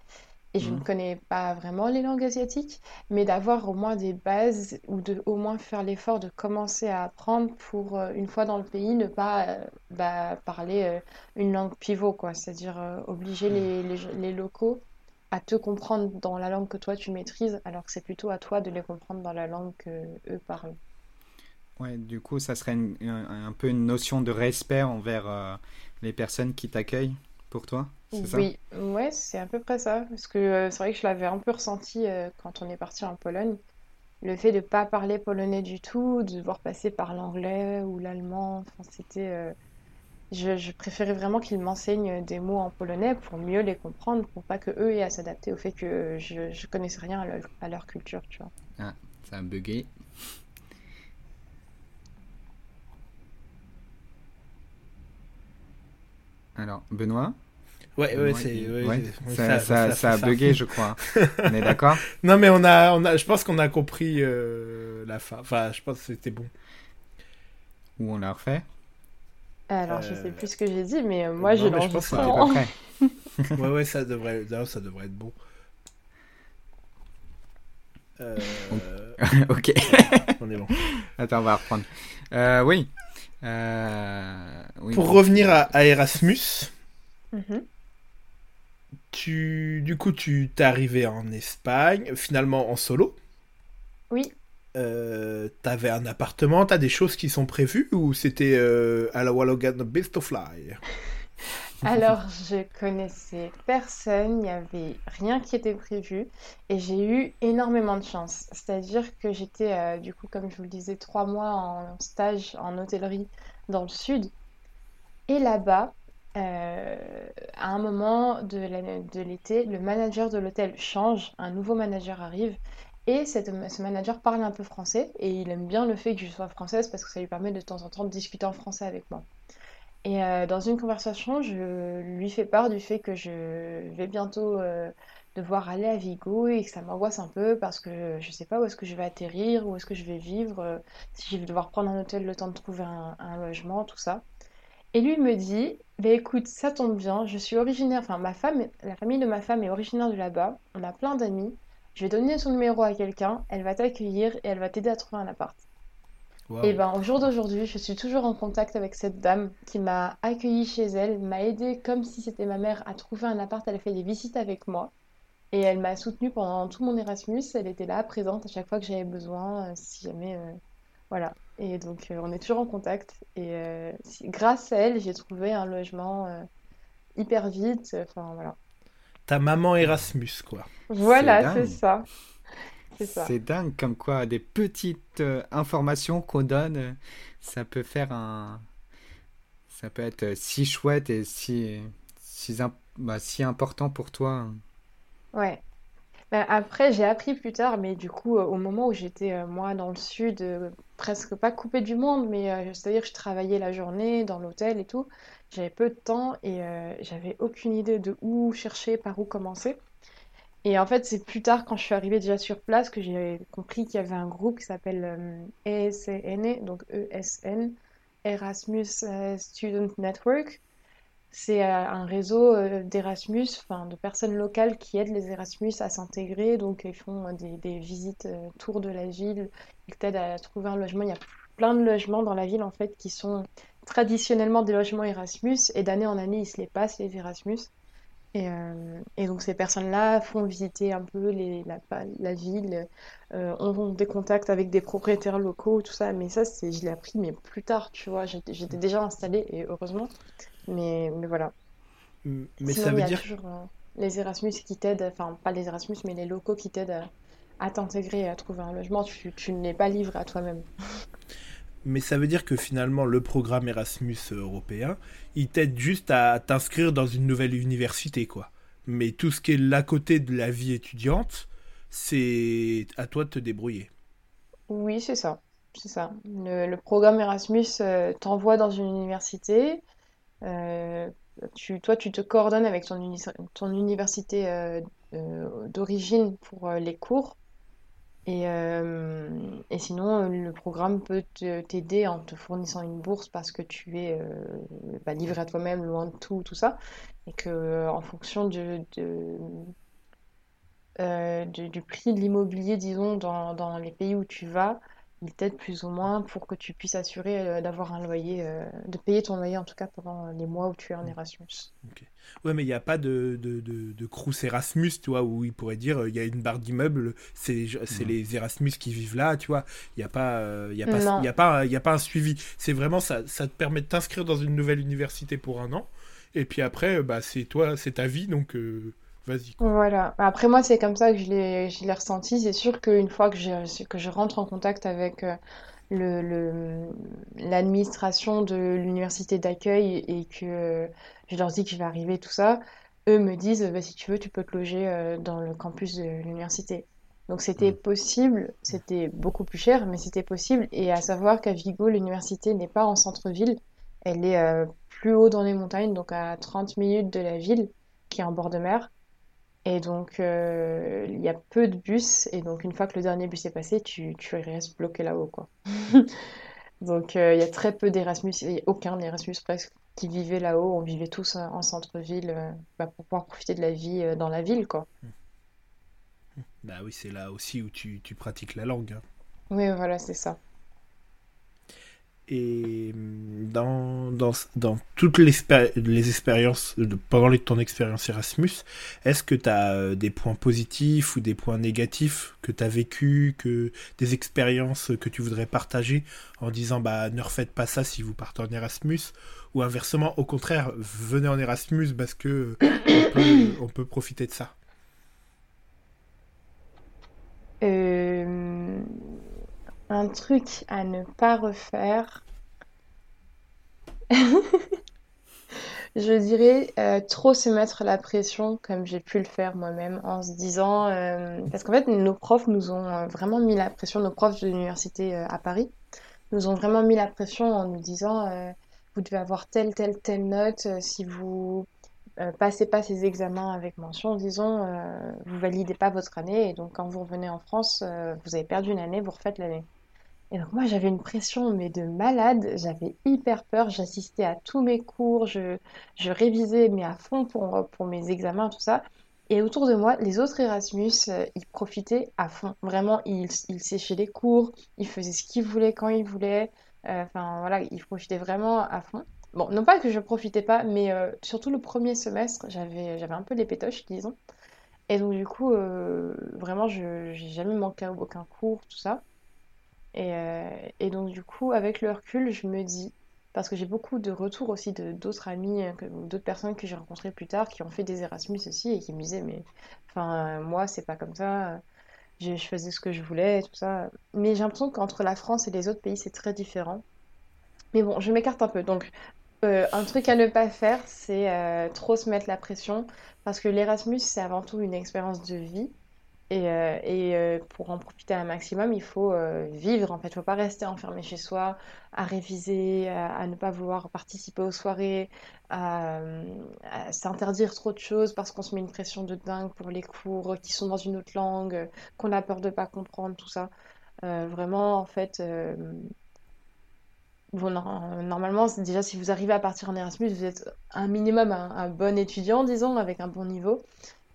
Et je ne Mhm. connais pas vraiment les langues asiatiques, mais d'avoir au moins des bases ou de au moins faire l'effort de commencer à apprendre pour, euh, une fois dans le pays, ne pas euh, bah, parler euh, une langue pivot, quoi. C'est-à-dire obliger les, les, les locaux à te comprendre dans la langue que toi tu maîtrises, alors que c'est plutôt à toi de les comprendre dans la langue que eux parlent. Ouais, du coup, ça serait une- un, un peu une notion de respect envers les personnes qui t'accueillent? Pour toi, ça? Oui, ouais, c'est à peu près ça. Parce que euh, c'est vrai que je l'avais un peu ressenti euh, quand on est parti en Pologne. Le fait de pas parler polonais du tout, de devoir passer par l'anglais ou l'allemand, c'était, euh, je, je préférais vraiment qu'ils m'enseignent des mots en polonais pour mieux les comprendre, pour pas que eux aient à s'adapter au fait que je, je connaissais rien à leur, à leur culture, tu vois. Ah, ça a bugué. Alors, Benoît? Ouais, ouais, c'est. ouais, ça, ça- ça a bugué, je crois. On est d'accord? Non, mais on a, on a, je pense qu'on a compris euh, la fin. Enfin, je pense que c'était bon. Ou on la refait? Alors, je Euh, sais plus ce que j'ai dit, mais euh, moi, j'ai je l'enregistrement. Ouais, ouais, ça devrait, ça devrait être bon. Euh, Ok. on est bon. Attends, on va reprendre. Euh, oui. Euh, oui. Pour revenir à, à Erasmus, Mhm. tu, du coup, tu t'es arrivé en Espagne, finalement en solo. Oui. Euh, t'avais un appartement, t'as des choses qui sont prévues ou c'était euh, à la Wallogan Best of Fly? Alors, je connaissais personne, il n'y avait rien qui était prévu et j'ai eu énormément de chance. C'est-à-dire que j'étais, euh, du coup, comme je vous le disais, trois mois en stage en hôtellerie dans le sud. Et là-bas, euh, à un moment de de l'été, le manager de l'hôtel change, un nouveau manager arrive et cette- ce manager parle un peu français et il aime bien le fait que je sois française parce que ça lui permet de temps en temps de discuter en français avec moi. Et euh, dans une conversation, je lui fais part du fait que je vais bientôt euh, devoir aller à Vigo et que ça m'angoisse un peu parce que je sais pas où est-ce que je vais atterrir, où est-ce que je vais vivre, euh, si je vais devoir prendre un hôtel le temps de trouver un, logement, tout ça. Et lui me dit, bah écoute, ça tombe bien, je suis originaire, enfin ma femme, la famille de ma femme est originaire de là-bas, on a plein d'amis, je vais donner son numéro à quelqu'un, elle va t'accueillir et elle va t'aider à trouver un appart. Et ben, au jour d'aujourd'hui, je suis toujours en contact avec cette dame qui m'a accueillie chez elle, m'a aidée comme si c'était ma mère à trouver un appart. Elle a fait des visites avec moi et elle m'a soutenue pendant tout mon Erasmus. Elle était là, présente à chaque fois que j'avais besoin, euh, si jamais. euh, Voilà. Et donc, euh, on est toujours en contact. Et euh, si- grâce à elle, j'ai trouvé un logement euh, hyper vite. Enfin, voilà. Ta maman Erasmus, quoi. Voilà, c'est ça. C'est dingue comme quoi des petites euh, informations qu'on donne, euh, ça peut faire un... Ça peut être euh, si chouette et si, si, im- bah, si important pour toi. Ouais. Ben, après, j'ai appris plus tard, mais du coup, euh, au moment où j'étais, euh, moi, dans le sud, euh, presque pas coupée du monde, mais c'est-à-dire que je travaillais la journée dans l'hôtel et tout, j'avais peu de temps et j'avais aucune idée de où chercher, par où commencer. Et en fait, c'est plus tard, quand je suis arrivée déjà sur place, que j'ai compris qu'il y avait un groupe qui s'appelle euh, ESN, donc ESN, Erasmus euh, Student Network. C'est euh, un réseau d'Erasmus, enfin de personnes locales qui aident les Erasmus à s'intégrer. Donc ils font des, visites euh, tour de la ville, ils t'aident à trouver un logement. Il y a plein de logements dans la ville en fait qui sont traditionnellement des logements Erasmus et d'année en année ils se les passent les Erasmus. Et, euh, et donc ces personnes-là font visiter un peu les, la, la ville, euh, ont des contacts avec des propriétaires locaux, tout ça. Mais ça, c'est, je l'ai appris mais plus tard, tu vois. J'étais, déjà installée et heureusement. Mais, mais voilà. Mais Sinon, ça il y veut a dire toujours euh, les Erasmus qui t'aident, enfin pas les Erasmus, mais les locaux qui t'aident à, à t'intégrer et à trouver un logement. Tu, tu n'es pas livré à toi-même. Mais ça veut dire que finalement, le programme Erasmus européen, il t'aide juste à t'inscrire dans une nouvelle université, quoi. Mais tout ce qui est l'à côté de la vie étudiante, c'est à toi de te débrouiller. Oui, c'est ça. C'est ça. Le, programme Erasmus euh, t'envoie dans une université. euh, tu, toi, tu te coordonnes avec ton, uni- ton université euh, euh, d'origine pour euh, les cours. Et, euh, et sinon, le programme peut t'aider en te fournissant une bourse parce que tu es euh, bah, livré à toi-même, loin de tout, tout ça. Et que euh, en fonction de, de, du prix de l'immobilier, disons, dans, dans les pays où tu vas, il t'aide plus ou moins pour que tu puisses assurer euh, d'avoir un loyer, euh, de payer ton loyer en tout cas pendant les mois où tu es en Erasmus. Ok. Ouais, mais il n'y a pas de, de, de, de Crous Erasmus, tu vois, où il pourrait dire euh, il y a une barre d'immeuble, c'est les Erasmus qui vivent là, tu vois. Il n'y a, pas, euh, il y a, pas, y a, pas, il y a pas un suivi. C'est vraiment ça, ça te permet de t'inscrire dans une nouvelle université pour un an. Et puis après, bah, c'est toi, c'est ta vie, donc euh, vas-y, voilà. Après moi, c'est comme ça que je l'ai, ressenti. C'est sûr qu'une fois que je, que je rentre en contact avec euh, le, le- l'administration de l'université d'accueil et que euh, je leur dis que je vais arriver, tout ça, eux me disent, bah, si tu veux, tu peux te loger euh, dans le campus de l'université. Donc c'était Mm. possible, c'était beaucoup plus cher, mais c'était possible. Et à savoir qu'à Vigo, l'université n'est pas en centre-ville, elle est euh, plus haut dans les montagnes, donc à 30 minutes de la ville, qui est en bord de mer. Et donc, euh, il y a peu de bus. Et donc, une fois que le dernier bus est passé, tu, tu restes bloqué là-haut, quoi. Donc, euh, il y a très peu d'Erasmus, il y a aucun Erasmus presque, qui vivait là-haut. On vivait tous euh, en centre-ville euh, bah, pour pouvoir profiter de la vie dans la ville, quoi. Bah oui, c'est là aussi où tu, tu pratiques la langue. hein. Oui, voilà, c'est ça. Et hum, dans, dans, dans toutes les, expé- les expériences, pendant ton expérience Erasmus, est-ce que tu as des points positifs ou des points négatifs que tu as vécu, que, des expériences que tu voudrais partager en disant bah ne refaites pas ça si vous partez en Erasmus ou inversement, au contraire, venez en Erasmus parce que on peut, on peut profiter de ça? Euh, un truc à ne pas refaire, je dirais euh, trop se mettre la pression comme j'ai pu le faire moi-même en se disant euh, parce qu'en fait nos profs nous ont euh, vraiment mis la pression, nos profs de l'université à Paris nous ont vraiment mis la pression en nous disant vous devez avoir telle telle telle note si vous passez pas ces examens avec mention, disons vous validez pas votre année et donc quand vous revenez en France vous avez perdu une année, vous refaites l'année. Et donc moi j'avais une pression mais de malade, j'avais hyper peur, j'assistais à tous mes cours, je, révisais mais à fond pour, mes examens, tout ça. Et autour de moi, les autres Erasmus, euh, ils profitaient à fond. Vraiment, ils, séchaient les cours, ils faisaient ce qu'ils voulaient quand ils voulaient. Euh, Enfin voilà, ils profitaient vraiment à fond. Bon, non pas que je profitais pas, mais euh, surtout le premier semestre, j'avais un peu les pétoches, disons. Et donc du coup, vraiment, je j'ai jamais manqué aucun cours, tout ça. Et, euh, et donc du coup, avec le recul, je me dis, parce que j'ai beaucoup de retours aussi de d'autres amis euh, ou d'autres personnes que j'ai rencontrées plus tard qui ont fait des Erasmus aussi et qui me disaient, mais enfin, euh, moi, c'est pas comme ça, euh, je, faisais ce que je voulais, tout ça. Mais j'ai l'impression qu'entre la France et les autres pays, c'est très différent. Mais bon, je m'écarte un peu. Donc, euh, un truc à ne pas faire, c'est euh, trop se mettre la pression, parce que l'Erasmus, c'est avant tout une expérience de vie. Et, euh, euh, pour en profiter un maximum, il faut euh, vivre en fait. Il ne faut pas rester enfermé chez soi, à réviser, à, ne pas vouloir participer aux soirées, à, s'interdire trop de choses parce qu'on se met une pression de dingue pour les cours qui sont dans une autre langue, qu'on a peur de ne pas comprendre, tout ça. Vraiment, en fait, bon, normalement, déjà si vous arrivez à partir en Erasmus, vous êtes un minimum un bon étudiant, disons, avec un bon niveau.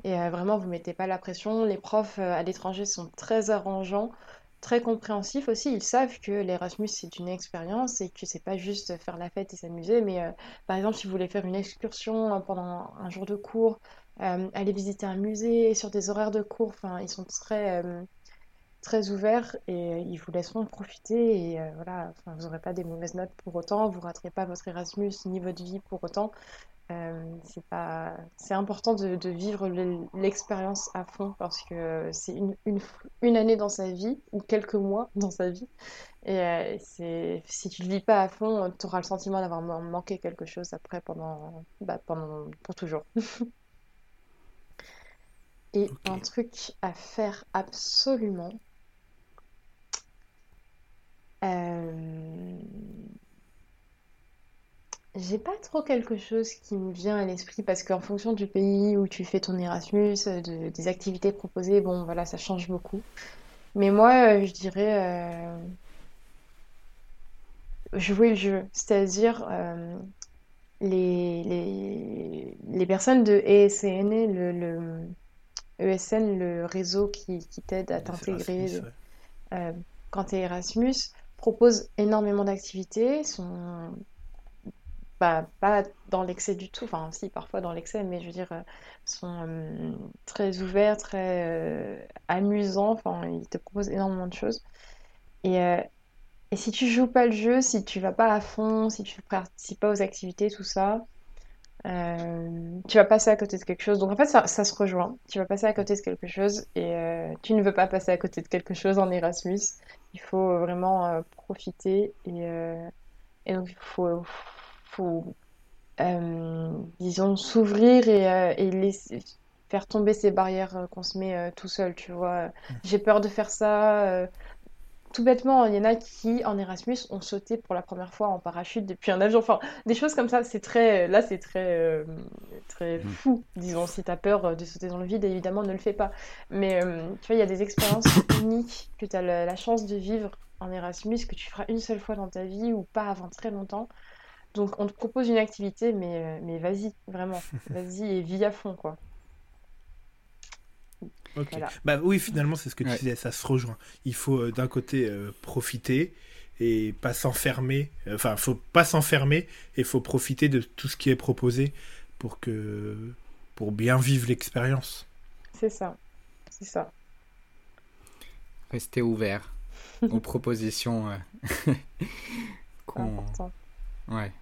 Et euh, vraiment, vous mettez pas la pression. Les profs euh, à l'étranger sont très arrangeants, très compréhensifs aussi. Ils savent que l'Erasmus, c'est une expérience et que c'est pas juste faire la fête et s'amuser. Mais euh, par exemple, si vous voulez faire une excursion euh, pendant un jour de cours, aller visiter un musée sur des horaires de cours, ils sont très, très ouverts et ils vous laisseront profiter. Et voilà, vous n'aurez pas des mauvaises notes pour autant, vous raterez pas votre Erasmus ni votre vie pour autant. Euh, c'est pas... c'est important de, de vivre l'e- l'expérience à fond parce que c'est une, une, une année dans sa vie ou quelques mois dans sa vie. Et euh, c'est, si tu le vis pas à fond, tu auras le sentiment d'avoir man- manqué quelque chose après pendant, bah, pendant, pour toujours. Et un truc à faire absolument, euh, J'ai pas trop quelque chose qui me vient à l'esprit parce qu'en fonction du pays où tu fais ton Erasmus, euh, de- des activités proposées, bon voilà, ça change beaucoup. Mais moi, euh, je dirais euh, jouer le jeu, c'est-à-dire euh, les, les, les personnes de ESN, le, le, ESN, le réseau qui, qui t'aide à Les t'intégrer ouais. euh, quand tu es Erasmus, propose énormément d'activités, sont bah, pas dans l'excès du tout, enfin si parfois dans l'excès, mais je veux dire, euh, sont euh, très ouverts, très euh, amusants, enfin ils te proposent énormément de choses. Et, et si tu joues pas le jeu, si tu vas pas à fond, si tu participes pas aux activités, tout ça, tu vas passer à côté de quelque chose. Donc en fait, ça, ça se rejoint. Tu vas passer à côté de quelque chose et tu ne veux pas passer à côté de quelque chose en Erasmus. Il faut vraiment profiter et, et donc il faut euh, disons, s'ouvrir et, euh, et laisser, faire tomber ces barrières euh, qu'on se met tout seul, tu vois. J'ai peur de faire ça. tout bêtement, il y en a qui, en Erasmus, ont sauté pour la première fois en parachute depuis un avion. Enfin, des choses comme ça, c'est très, là, c'est très, très Mm. fou, disons. Si t'as peur de sauter dans le vide, évidemment, ne le fais pas. Mais tu vois, il y a des expériences uniques que tu as la, la chance de vivre en Erasmus, que tu feras une seule fois dans ta vie ou pas avant très longtemps. Donc, on te propose une activité, mais, euh, mais vas-y, vraiment. Vas-y et vis à fond, quoi. Ok. Voilà. Bah oui, finalement, c'est ce que tu Ouais. disais, ça se rejoint. Il faut euh, d'un côté euh, profiter et pas s'enfermer. Enfin, faut pas s'enfermer et faut profiter de tout ce qui est proposé pour que pour bien vivre l'expérience. C'est ça. C'est ça. Restez ouvert aux propositions euh, C'est qu'on... important. Ouais.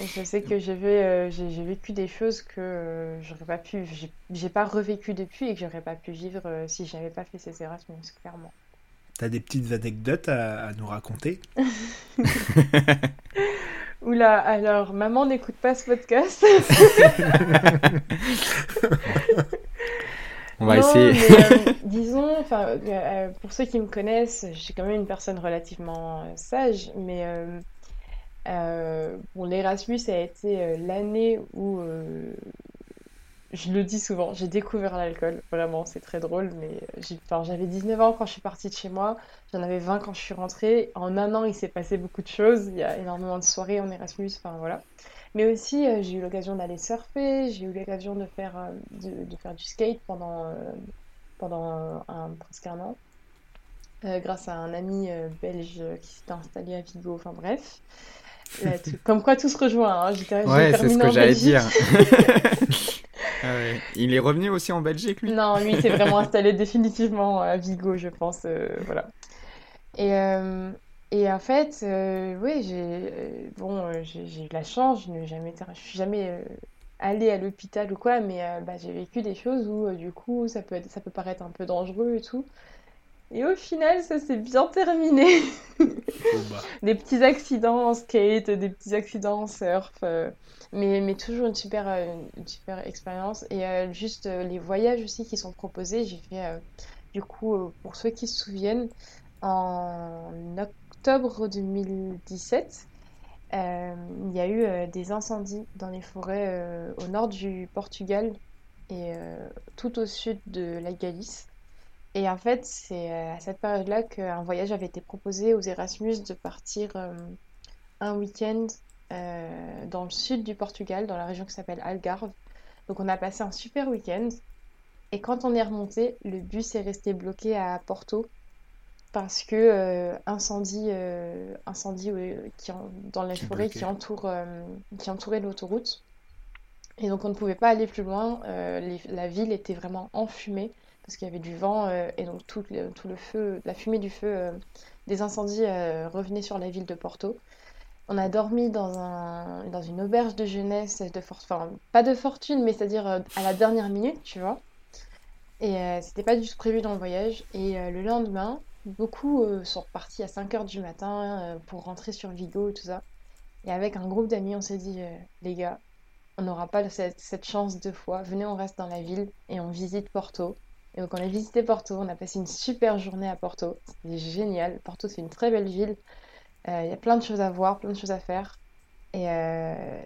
Et je sais que j'ai euh, j'ai vécu des choses que euh, j'aurais pas pu, j'ai pas revécu depuis et que j'aurais pas pu vivre euh, si j'avais pas fait ces Erasmus, clairement. T'as des petites anecdotes à, à nous raconter? Oula, alors maman n'écoute pas ce podcast. On va Non, essayer. mais, euh, disons, enfin, euh, euh, pour ceux qui me connaissent, je suis quand même une personne relativement euh, sage, mais euh, bon, l'Erasmus a été euh, l'année où, euh, je le dis souvent, j'ai découvert l'alcool. Vraiment, c'est très drôle, mais j'avais 19 ans quand je suis partie de chez moi, j'en avais 20 quand je suis rentrée. En un an, il s'est passé beaucoup de choses. Il y a énormément de soirées en Erasmus, enfin voilà. Mais aussi, j'ai eu l'occasion d'aller surfer, j'ai eu l'occasion de faire, de, faire du skate pendant, pendant un, presque un an, grâce à un ami belge qui s'était installé à Vigo, enfin bref. Là, tout- comme quoi tout se rejoint, hein. Ouais, c'est ce que j'allais dire. Ah ouais. Il est revenu aussi en Belgique, lui? Non, lui, il s'est vraiment installé définitivement à Vigo, je pense. euh, voilà. Et, euh, et en fait, euh, oui, j'ai bon, j'ai eu la chance, je n'ai jamais je suis jamais allée à l'hôpital ou quoi, mais bah, j'ai vécu des choses où du coup, ça peut être, ça peut paraître un peu dangereux et tout. Et au final, ça s'est bien terminé. Bon, bah, Des petits accidents en skate, des petits accidents en surf, euh, mais, mais toujours une super, euh, une super expérience. Et euh, juste euh, les voyages aussi qui sont proposés, j'ai fait, du coup, pour ceux qui se souviennent, en octobre 2017, euh, il y a eu des incendies dans les forêts au nord du Portugal et tout au sud de la Galice. Et en fait, c'est euh, à cette période-là qu'un voyage avait été proposé aux Erasmus de partir euh, un week-end euh, dans le sud du Portugal, dans la région qui s'appelle Algarve. Donc on a passé un super week-end. Et quand on est remonté, le bus est resté bloqué à Porto parce que euh, incendie, incendie qui en- dans la forêt qui entoure, qui entourait l'autoroute. Et donc on ne pouvait pas aller plus loin. les- la ville était vraiment enfumée parce qu'il y avait du vent euh, et donc tout le, feu, la fumée du feu euh, des incendies euh, revenait sur la ville de Porto. On a dormi dans un, dans une auberge de jeunesse de for- pas de fortune, mais c'est-à-dire euh, à la dernière minute, tu vois. Et c'était pas du tout prévu dans le voyage. Et le lendemain, beaucoup sont repartis à 5h du matin pour rentrer sur Vigo et tout ça. Et avec un groupe d'amis, on s'est dit, les gars, on n'aura pas cette chance deux fois. Venez, on reste dans la ville et on visite Porto. Et donc on a visité Porto, on a passé une super journée à Porto. C'était génial. Porto, c'est une très belle ville. Euh, Il y a plein de choses à voir, plein de choses à faire. Et, euh,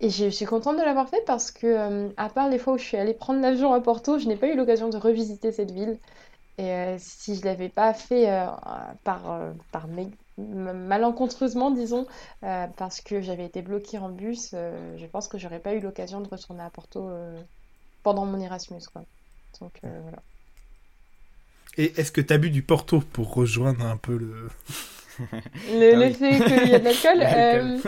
je suis contente de l'avoir fait parce que, euh, à part les fois où je suis allée prendre l'avion à Porto, je n'ai pas eu l'occasion de revisiter cette ville. Et si je l'avais pas fait par, malencontreusement, disons, parce que j'avais été bloquée en bus, je pense que j'aurais pas eu l'occasion de retourner à Porto pendant mon Erasmus, quoi. Donc euh, voilà. Et est-ce que tu as bu du Porto pour rejoindre un peu le. Le, Ah le oui. fait qu'il y a de l'alcool euh,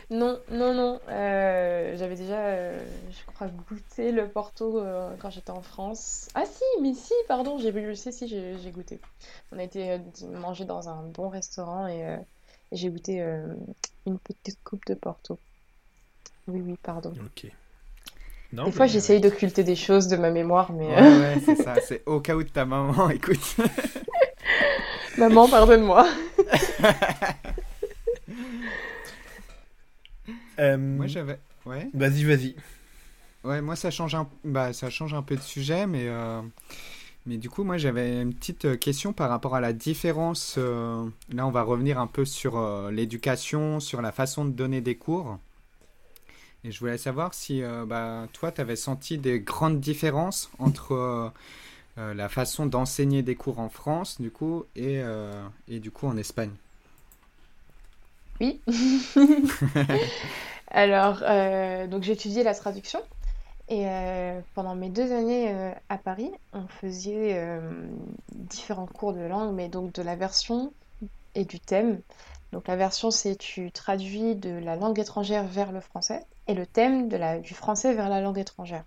Non, non, non. euh, j'avais déjà, euh, je crois, goûté le Porto euh, quand j'étais en France. Ah si, mais si, pardon, j'ai bu, si, si, j'ai j'ai goûté. On a été euh, manger dans un bon restaurant et, euh, et j'ai goûté euh, une petite coupe de Porto. Oui, oui, pardon. Ok. Non, Des fois, mais, j'essaye euh, d'occulter des choses de ma mémoire, mais Ouais, euh, ouais, c'est ça. C'est au cas où de ta maman, écoute. maman, pardonne-moi. euh, Moi, j'avais. Ouais. Vas-y, vas-y. Ouais, moi ça change un, bah, ça change un peu de sujet, mais, euh, mais du coup, moi j'avais une petite question par rapport à la différence. euh, là, on va revenir un peu sur euh, l'éducation, sur la façon de donner des cours. Et je voulais savoir si euh, bah, toi, tu avais senti des grandes différences entre euh, euh, la façon d'enseigner des cours en France, du coup, et, euh, et du coup en Espagne. Oui. Alors, donc étudié la traduction et pendant mes deux années à Paris, on faisait différents cours de langue, mais donc de la version et du thème. Donc la version, c'est tu traduis de la langue étrangère vers le français et le thème du français vers la langue étrangère.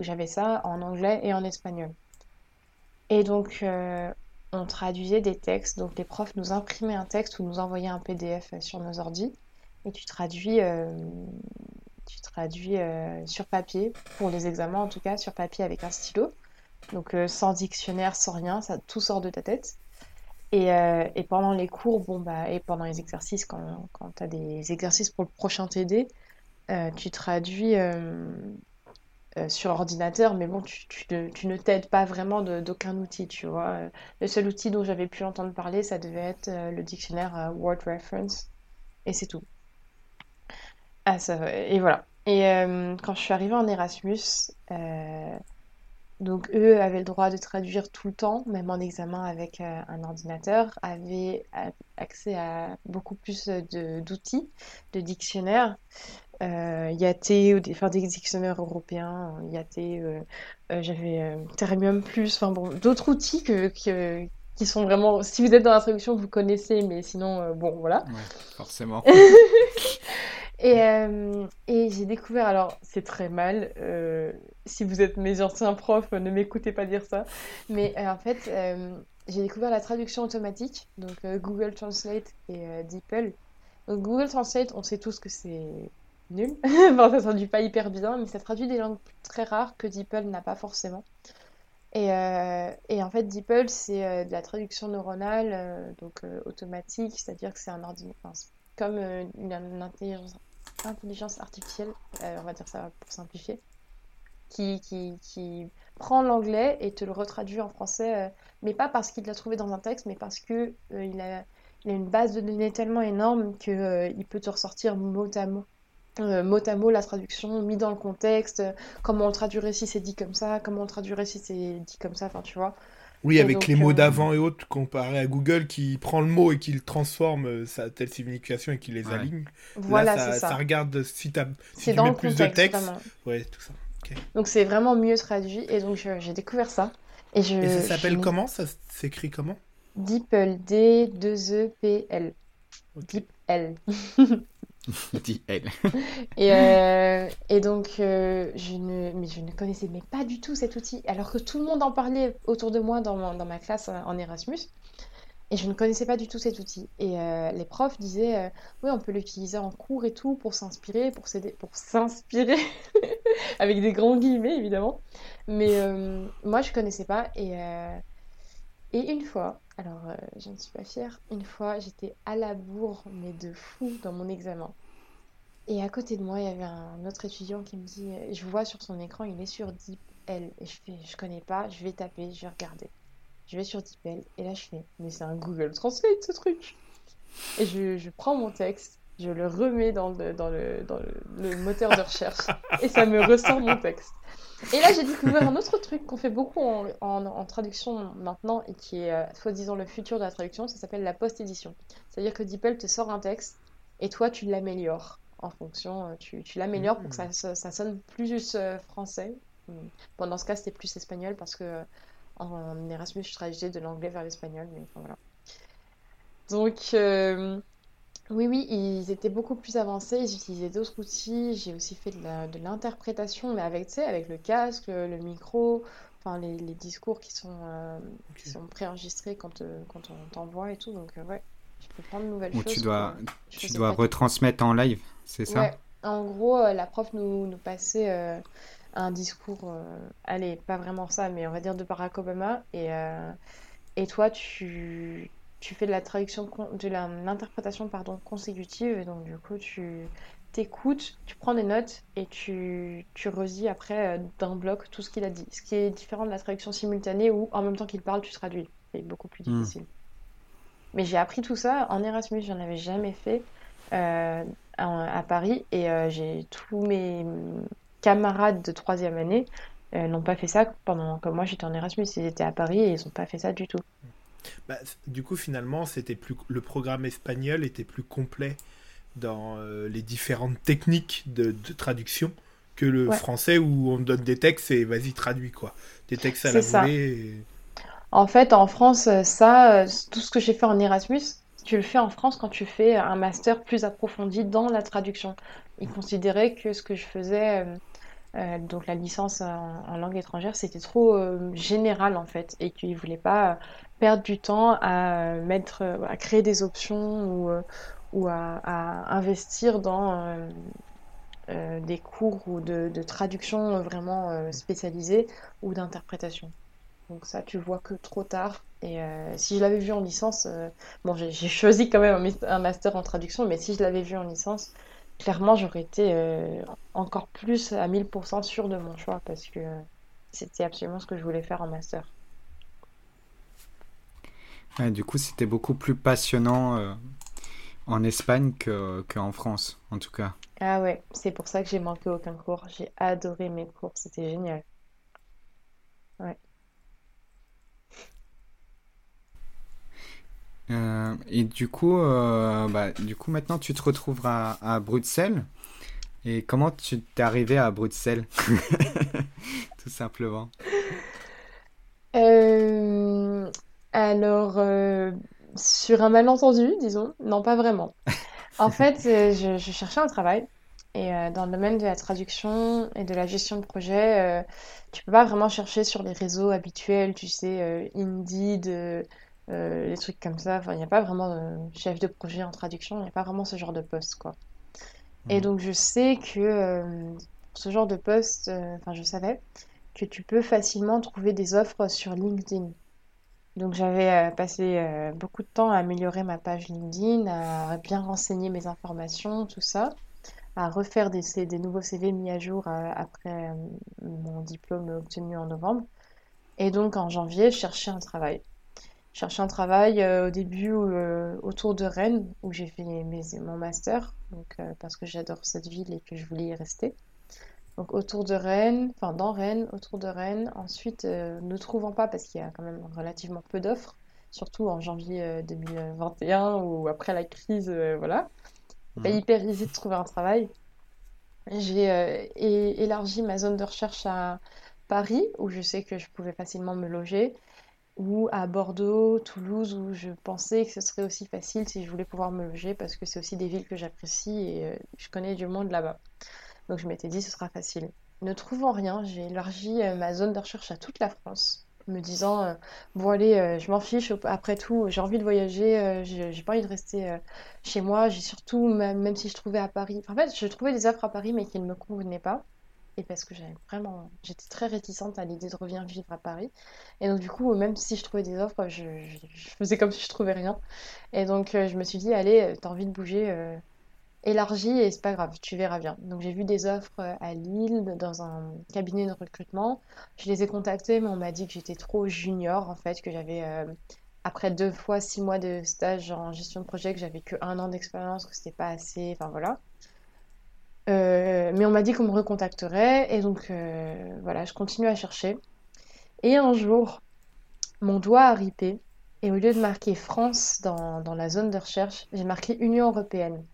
J'avais ça en anglais et en espagnol. Et donc euh, on traduisait des textes, donc les profs nous imprimaient un texte ou nous envoyaient un PDF sur nos ordis et tu traduis, euh, tu traduis euh, sur papier, pour les examens en tout cas, sur papier avec un stylo. Donc sans dictionnaire, sans rien, ça tout sort de ta tête. Et, et pendant les cours, bon bah, et pendant les exercices, quand, quand tu as des exercices pour le prochain TD, euh, tu traduis euh, euh, sur ordinateur, mais bon, tu, ne, t'aides pas vraiment d'aucun outil, tu vois. Le seul outil dont j'avais pu entendre parler, ça devait être le dictionnaire Word Reference, et c'est tout. Ah, ça, et voilà. Et quand je suis arrivée en Erasmus, donc eux avaient le droit de traduire tout le temps, même en examen avec euh, un ordinateur, avaient accès à beaucoup plus de d'outils, de dictionnaires, euh, IAT ou des, enfin, des dictionnaires européens, IAT, euh, euh, j'avais euh, Termium Plus, enfin bon, d'autres outils que, que- qui sont vraiment, si vous êtes dans la traduction, vous connaissez, mais sinon, bon, voilà. Ouais, forcément. Et, euh, et j'ai découvert, alors c'est très mal, euh, si vous êtes mes anciens profs, ne m'écoutez pas dire ça, mais euh, en fait, j'ai découvert la traduction automatique, donc Google Translate et DeepL. Donc Google Translate, on sait tous que c'est nul, enfin ça traduit pas hyper bien, mais ça traduit des langues très rares que DeepL n'a pas forcément. Et, en fait, DeepL, c'est de la traduction neuronale, donc automatique, c'est-à-dire que c'est un ordinateur, comme une, une intelligence, intelligence artificielle, euh, on va dire ça pour simplifier, qui, qui, qui prend l'anglais et te le retraduit en français, euh, mais pas parce qu'il l'a trouvé dans un texte, mais parce que euh, il a, une base de données tellement énorme euh, il peut te ressortir mot à mot. mot à mot la traduction, mis dans le contexte, comment on le traduirait si c'est dit comme ça, comment on le traduirait si c'est dit comme ça, enfin tu vois. Oui, Et avec donc, les mots euh, d'avant et autres, comparé à Google qui prend le mot et qui le transforme, euh, sa telle signification et qui les Ouais. aligne. Voilà, Là, ça, c'est ça. ça regarde si, t'as- si C'est tu dans mets le plus de texte. vraiment. Ouais, tout ça. Donc c'est vraiment mieux traduit, et donc j'ai découvert ça. Et, je, Et ça s'appelle comment? Ça s'écrit comment? DeepL, D-2-E-P-L. Ok. DeepL. Euh, et donc, euh, je ne, mais je ne connaissais mais pas du tout cet outil, alors que tout le monde en parlait autour de moi dans, mon- dans ma classe euh, en Erasmus. Et je ne connaissais pas du tout cet outil. Et euh, les profs disaient, oui, on peut l'utiliser en cours et tout pour s'inspirer, pour s'aider, pour s'inspirer, avec des grands guillemets évidemment. Mais moi, je connaissais pas. Et, et une fois, alors euh, je ne suis pas fière, une fois, j'étais à la bourre, mais de fou dans mon examen. Et à côté de moi, il y avait un autre étudiant qui me dit, euh, je vois sur son écran, il est sur DeepL. Et je fais, je connais pas, je vais taper, je vais regarder. Je vais sur DeepL et là je fais, mais c'est un Google Translate ce truc. Et je, prends mon texte, je le remets dans le moteur de recherche et ça me ressort mon texte. Et là j'ai découvert un autre truc qu'on fait beaucoup en, en, en traduction maintenant et qui est euh, soi-disant le futur de la traduction, ça s'appelle la post-édition. C'est-à-dire que DeepL te sort un texte et toi tu l'améliores en fonction, euh, tu, tu l'améliores pour que ça, ça, ça sonne plus euh, français Bon, dans ce cas, c'était plus espagnol parce que en, Erasmus, je traduisais de l'anglais vers l'espagnol, mais enfin, voilà. Donc, euh, oui, oui, ils étaient beaucoup plus avancés, ils utilisaient d'autres outils. J'ai aussi fait de l'interprétation, mais avec, tu sais, avec le casque, le, micro, enfin les, les discours qui sont, euh, qui sont préenregistrés quand, euh, quand on t'envoie et tout. Donc, euh, ouais, je peux prendre de nouvelles choses. Tu dois, tu dois retransmettre en live, c'est ça? Ouais, en gros, la prof nous, nous passait un discours, allez, pas vraiment ça, mais on va dire de Barack Obama. Et, et toi, tu, tu fais de la traduction, de l'interprétation pardon, consécutive, et donc du coup tu t'écoutes, tu prends des notes et tu, tu redis après euh, d'un bloc tout ce qu'il a dit. Ce qui est différent de la traduction simultanée où en même temps qu'il parle, tu traduis. C'est beaucoup plus hmm. difficile. Mais j'ai appris tout ça en Erasmus, j'en avais jamais fait euh, à, Paris et euh, j'ai tous mes camarades de troisième année n'ont pas fait ça pendant que moi j'étais en Erasmus, ils étaient à Paris et ils n'ont pas fait ça du tout. Bah, du coup, finalement, c'était plus le programme espagnol était plus complet dans euh, les différentes techniques de, traduction que le français où on donne des textes et vas-y traduis quoi. Des textes à la volée. En fait, en France, ça, euh, tout ce que j'ai fait en Erasmus, tu le fais en France quand tu fais un master plus approfondi dans la traduction. Ils considéraient que ce que je faisais, euh, donc la licence en, langue étrangère, c'était trop général en fait, et qu'ils voulaient pas perdre du temps à créer des options ou, euh, à, investir dans euh, euh, des cours ou de, traduction vraiment spécialisés ou d'interprétation. Donc ça, tu vois que trop tard. Et si je l'avais vu en licence, bon, j'ai choisi quand même un, master en traduction, mais si je l'avais vu en licence, clairement, j'aurais été encore plus à 1000% sûr de mon choix parce que c'était absolument ce que je voulais faire en master du coup, c'était beaucoup plus passionnant euh, en Espagne qu'en France, en tout cas. Ah ouais, c'est pour ça que j'ai manqué aucun cours. J'ai adoré mes cours, c'était génial. Ouais. Euh, et du coup, euh, bah, du coup, maintenant, tu te retrouves à, à Bruxelles. Et comment tu t'es arrivé à Bruxelles? Tout simplement. Euh, alors, euh, sur un malentendu, disons, non, pas vraiment. En fait, euh, je, cherchais un travail et euh, dans le domaine de la traduction et de la gestion de projet, tu peux pas vraiment chercher sur les réseaux habituels, tu sais, Indeed, les trucs comme ça. Enfin, il n'y a pas vraiment de chef de projet en traduction, il n'y a pas vraiment ce genre de poste, quoi. Et mmh. donc, je sais que pour ce genre de poste, enfin, je savais que tu peux facilement trouver des offres sur LinkedIn. Donc j'avais euh, passé euh, beaucoup de temps à améliorer ma page LinkedIn, à bien renseigner mes informations, tout ça, à refaire des, nouveaux CV mis à jour euh, après mon diplôme obtenu en novembre. Et donc en janvier, je cherchais un travail. Je cherchais un travail au début autour de Rennes, où j'ai fait mon master, parce que j'adore cette ville et que je voulais y rester. Donc autour de Rennes, enfin dans Rennes, autour de Rennes. Ensuite, euh, ne trouvant pas, parce qu'il y a quand même relativement peu d'offres, surtout en janvier 2021 euh, ou après la crise, euh, voilà. C'est pas mhm. hyper easy de trouver un travail. J'ai élargi ma zone de recherche à Paris, où je sais que je pouvais facilement me loger, ou à Bordeaux, Toulouse, où je pensais que ce serait aussi facile si je voulais pouvoir me loger, parce que c'est aussi des villes que j'apprécie et je connais du monde là-bas. Donc je m'étais dit ce sera facile. Ne trouvant rien, j'ai élargi euh, ma zone de recherche à toute la France, me disant euh, bon allez, euh, je m'en fiche, après tout, j'ai envie de voyager, j'ai pas envie de rester chez moi, j'ai surtout, même, si je trouvais à Paris, en fait, je trouvais des offres à Paris mais qui ne me convenaient pas. Et parce que j'avais vraiment, j'étais très réticente à l'idée de revenir vivre à Paris. Et donc du coup, même si je trouvais des offres, je, je faisais comme si je trouvais rien. Et donc je me suis dit, allez, t'as envie de bouger, élargi et c'est pas grave, tu verras bien. Donc j'ai vu des offres euh, à Lille dans un cabinet de recrutement. Je les ai contactés, mais on m'a dit que j'étais trop junior en fait, que j'avais euh, après deux fois six mois de stage en gestion de projet, que j'avais que un an d'expérience, que c'était pas assez, enfin voilà. Euh, mais on m'a dit qu'on me recontacterait et donc voilà, je continue à chercher. Et un jour, mon doigt a ripé et au lieu de marquer France dans, dans la zone de recherche, j'ai marqué Union européenne.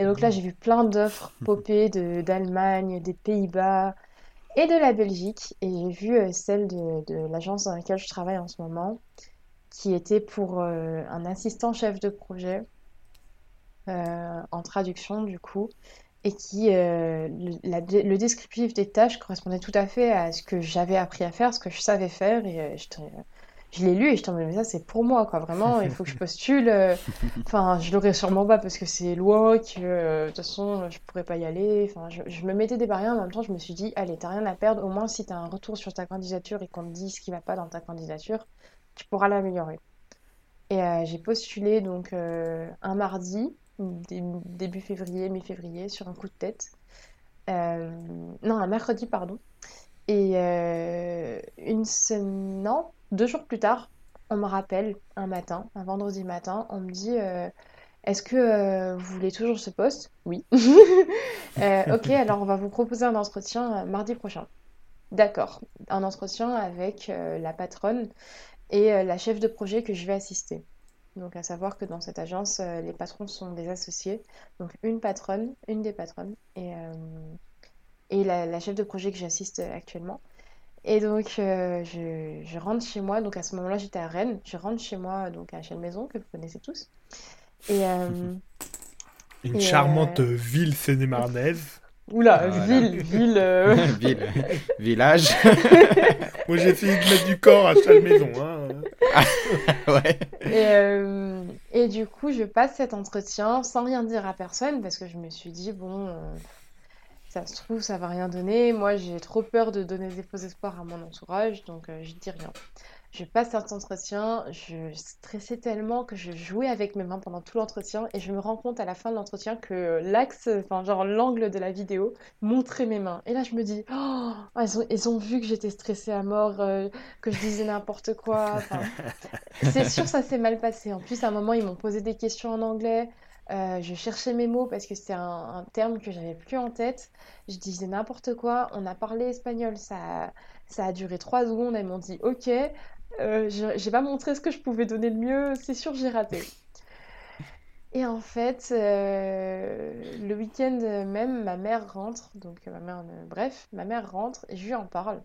Et donc là, j'ai vu plein d'offres popper d'Allemagne, des Pays-Bas. et de la Belgique. Et j'ai vu euh, celle de, de l'agence dans laquelle je travaille en ce moment, qui était pour euh, un assistant chef de projet euh, en traduction du coup, et qui euh, le, la- le descriptif des tâches correspondait tout à fait à ce que j'avais appris à faire, ce que je savais faire, et j'étais- je l'ai lu et je t'en mais ça c'est pour moi quoi, vraiment, il faut que je postule. euh, Enfin, je l'aurais sûrement pas parce que c'est loin, que euh, de toute façon je pourrais pas y aller. Enfin, je, je me mettais des barrières, en même temps je me suis dit, allez, t'as rien à perdre, au moins si t'as un retour sur ta candidature et qu'on te dit ce qui va pas dans ta candidature, tu pourras l'améliorer. Et euh, j'ai postulé donc euh, un mardi, dé- début février, mi-février, sur un coup de tête. Non, un mercredi, pardon. Et une semaine, non, deux jours plus tard, on me rappelle un matin, un vendredi matin, on me dit euh, Est-ce que euh, vous voulez toujours ce poste? Oui. Euh, ok, alors on va vous proposer un entretien mardi prochain. D'accord. Un entretien avec la patronne et la chef de projet que je vais assister. Donc, à savoir que dans cette agence, les patrons sont des associés. Donc, une patronne, une des patronnes et, et la, la chef de projet que j'assiste actuellement. Et donc, euh, je, je rentre chez moi. Donc, à ce moment-là, j'étais à Rennes. Je rentre chez moi, donc à Chalmaison, que vous connaissez tous. Et, euh, Une Et, charmante euh, ville seine-et-marnaise. oula, Voilà. ville, ville. euh, Ville, village. Moi, j'ai essayé de mettre du corps à Chalmaison. Hein. ouais. Et, euh, et du coup, je passe cet entretien sans rien dire à personne parce que je me suis dit, bon, euh, ça se trouve, ça va rien donner. Moi, j'ai trop peur de donner des faux espoirs à mon entourage, donc euh, je dis rien. Je passe cet entretien, je stressais tellement que je jouais avec mes mains pendant tout l'entretien et je me rends compte à la fin de l'entretien que l'axe, enfin genre l'angle de la vidéo montrait mes mains. Et là, je me dis, oh, ils ont, ils ont vu que j'étais stressée à mort, euh, que je disais n'importe quoi. C'est sûr, ça s'est mal passé. En plus, à un moment, ils m'ont posé des questions en anglais. Euh, je cherchais mes mots parce que c'était un, terme que j'avais plus en tête. Je disais n'importe quoi. On a parlé espagnol. Ça, a- ça a duré trois secondes. Elles m'ont dit OK. Euh, j'ai pas montré ce que je pouvais donner de mieux. C'est sûr, j'ai raté. Et en fait, euh, le week-end même, ma mère rentre. Donc, ma mère, euh, bref, ma mère rentre et je lui en parle.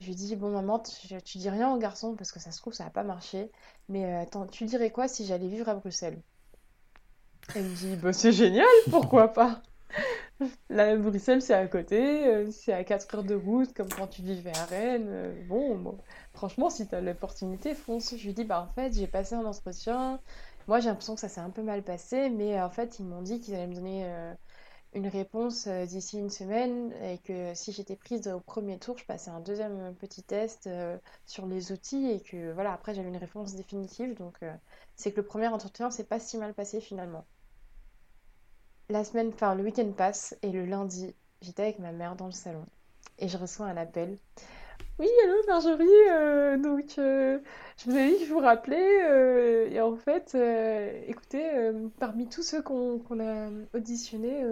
Je lui dis, bon maman, tu, tu dis rien aux garçons parce que ça se trouve, ça va pas marcher. Mais attends, tu dirais quoi si j'allais vivre à Bruxelles? Elle me dit, bah, c'est génial, pourquoi pas? Là, Bruxelles, c'est à côté, euh, c'est à 4 heures de route, comme quand tu vivais à Rennes. euh, bon, bon, franchement, si tu as l'opportunité, fonce. Je lui dis, bah en fait, j'ai passé un entretien. Moi, j'ai l'impression que ça s'est un peu mal passé, mais euh, en fait, ils m'ont dit qu'ils allaient me donner une réponse d'ici une semaine et que si j'étais prise au premier tour, je passais un deuxième petit test sur les outils et que voilà, après, j'avais une réponse définitive. Donc, c'est que le premier entretien, c'est pas si mal passé finalement. La semaine, enfin, le week-end passe et le lundi, j'étais avec ma mère dans le salon et je reçois un appel. Oui, allô Marjorie, euh, donc euh, je vous ai dit que je vous rappelais euh, et en fait, écoutez, parmi tous ceux qu'on a auditionnés,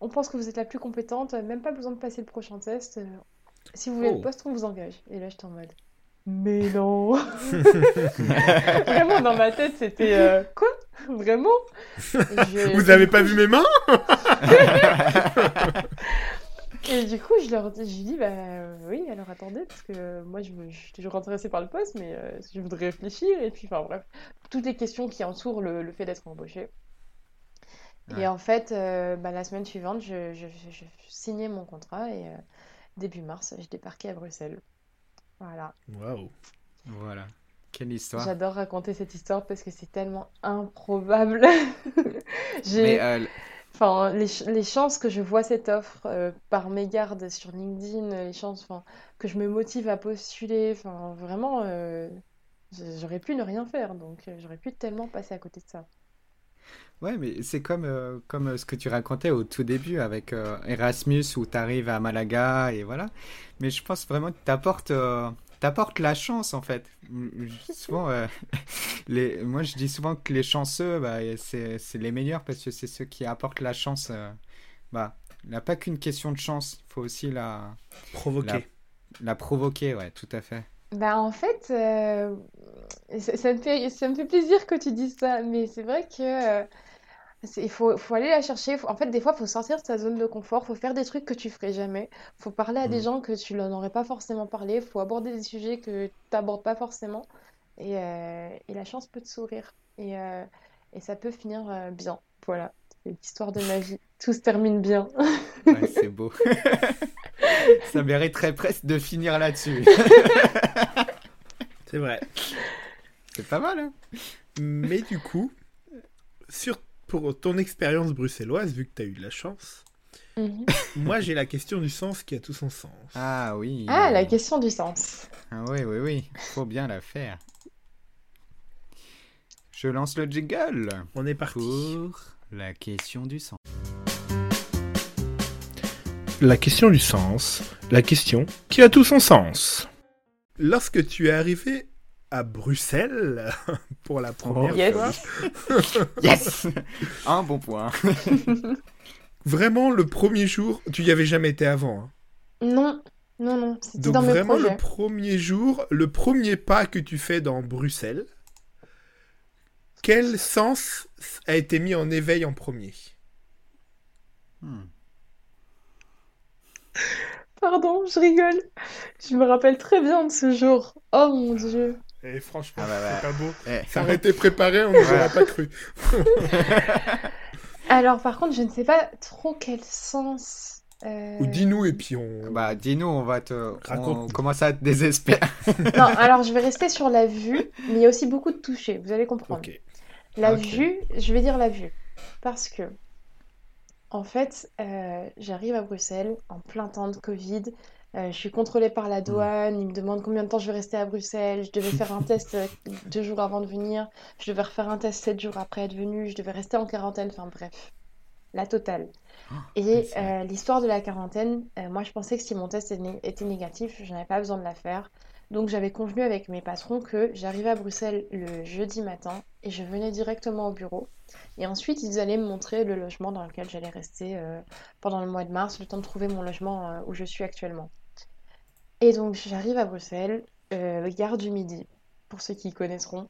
on pense que vous êtes la plus compétente, même pas besoin de passer le prochain test. si vous voulez le Oh. poste, on vous engage. Et là, j'étais en mode, mais non! Vraiment, dans ma tête, c'était euh, quoi? Vraiment? Vous avez pas vu mes mains? Et du coup, je leur dis, je lui dis, bah euh, oui, alors attendez, parce que euh, moi, je, me- je suis toujours intéressée par le poste, mais euh, je voudrais réfléchir. Et puis, enfin bref, toutes les questions qui entourent le, le fait d'être embauché. Ouais. Et en fait, euh, bah, la semaine suivante, je, je, je- je signais mon contrat et euh, début mars, je débarquais à Bruxelles. Voilà. Waouh. Voilà. Quelle histoire. J'adore raconter cette histoire parce que c'est tellement improbable. J'ai... Mais euh, Enfin, les, ch- les chances que je vois cette offre euh, par mégarde sur LinkedIn, les chances enfin, que je me motive à postuler, enfin, vraiment, euh, j'aurais pu ne rien faire, donc euh, j'aurais pu tellement passer à côté de ça. Ouais, mais c'est comme, euh, comme euh, ce que tu racontais au tout début avec euh, Erasmus où tu arrives à Malaga et voilà. Mais je pense vraiment que euh, t'apportes la chance en fait. Souvent, euh, les, moi je dis souvent que les chanceux, bah, c'est, c'est les meilleurs parce que c'est ceux qui apportent la chance. euh, bah, il n'y a pas qu'une question de chance, il faut aussi la, Provoqué. la provoquer, ouais, tout à fait. Bah, en fait, euh, ça, ça me fait, ça me fait plaisir que tu dises ça, mais c'est vrai que euh, Il faut, faut aller la chercher. Faut- En fait, des fois, il faut sortir de sa zone de confort. faut faire des trucs que tu ferais jamais. faut parler à des Mm. gens que tu n'en aurais pas forcément parlé. faut aborder des sujets que tu n'abordes pas forcément. Et, euh, et la chance peut te sourire. Et, euh, et ça peut finir euh, bien. Voilà, c'est l'histoire de ma vie. Tout se termine bien. Ouais, c'est beau. Ça mériterait presque de finir là-dessus. C'est vrai. C'est pas mal, hein Mais du coup, sur, pour ton expérience bruxelloise, vu que tu as eu de la chance, Mhm. moi j'ai la question du sens qui a tout son sens. Ah oui. Ah, la question du sens. Ah oui, oui, oui. Faut bien la faire. Je lance le jingle On est parti. pour la question du sang. La question du sens, la question qui a tout son sens. Lorsque tu es arrivé à Bruxelles pour la première Yes. fois, Yes Un bon point. vraiment le premier jour, tu y avais jamais été avant. hein. Non, non, non, Donc dans vraiment le premier jour, le premier pas que tu fais dans Bruxelles, quel sens a été mis en éveil en premier? Hmm. Pardon, je rigole. Je me rappelle très bien de ce jour. Oh mon Dieu. Et franchement, Ah bah bah. c'est pas beau. Eh. Ça aurait été préparé, on ne l'aurait pas cru. Alors, par contre, je ne sais pas trop quel sens. euh, Ou dis-nous et puis on... Bah, dis-nous, on va te. On Raconte-nous. commence à te désespérer. Non, alors je vais rester sur la vue, mais il y a aussi beaucoup de toucher, vous allez comprendre. La vue, je vais dire la vue. Parce que, en fait, euh, j'arrive à Bruxelles en plein temps de Covid. Euh, je suis contrôlée par la douane. Ils me demandent combien de temps je vais rester à Bruxelles. Je devais faire un test euh, deux jours avant de venir. Je devais refaire un test sept jours après être venue. Je devais rester en quarantaine. Enfin bref, la totale. Et c'est- euh, l'histoire de la quarantaine, euh, moi je pensais que si mon test était né- était négatif, je n'avais pas besoin de la faire. Donc j'avais convenu avec mes patrons que j'arrivais à Bruxelles le jeudi matin et je venais directement au bureau. Et ensuite ils allaient me montrer le logement dans lequel j'allais rester euh, pendant le mois de mars, le temps de trouver mon logement euh, où je suis actuellement. Et donc j'arrive à Bruxelles, euh, gare du Midi, pour ceux qui connaîtront.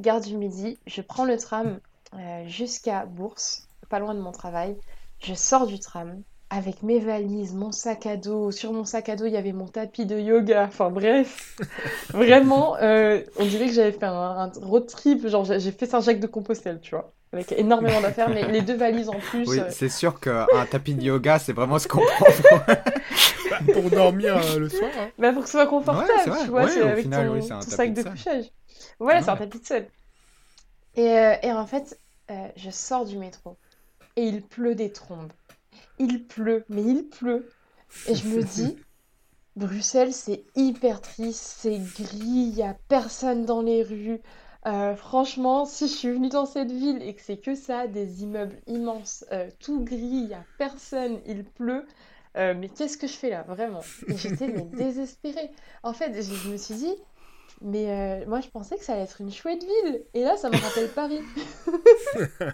Gare du Midi, je prends le tram euh, jusqu'à Bourse, pas loin de mon travail. Je sors du tram avec mes valises, mon sac à dos. Sur mon sac à dos, il y avait mon tapis de yoga. Enfin bref, vraiment, euh, on dirait que j'avais fait un, un road trip. Genre, j'ai fait Saint-Jacques-de-Compostelle, tu vois, avec énormément d'affaires, mais les deux valises en plus. Oui, euh, c'est sûr qu'un tapis de yoga, c'est vraiment ce qu'on prend. Pour dormir euh, le soir. hein. Bah pour que ce soit confortable, Ouais, vrai. tu vois, Ouais, avec final, ton, oui, sac de couchage. Ouais, c'est un tapis de sol. Et, euh, et en fait, euh, je sors du métro et il pleut des trombes. Il pleut, mais il pleut. Et je me dis, Bruxelles, c'est hyper triste, c'est gris, il n'y a personne dans les rues. Euh, franchement, si je suis venue dans cette ville et que c'est que ça, des immeubles immenses, euh, tout gris, il n'y a personne, il pleut, euh, mais qu'est-ce que je fais là, vraiment? J'étais désespérée. En fait, je, me suis dit, mais euh, moi je pensais que ça allait être une chouette ville, et là ça me rappelle Paris.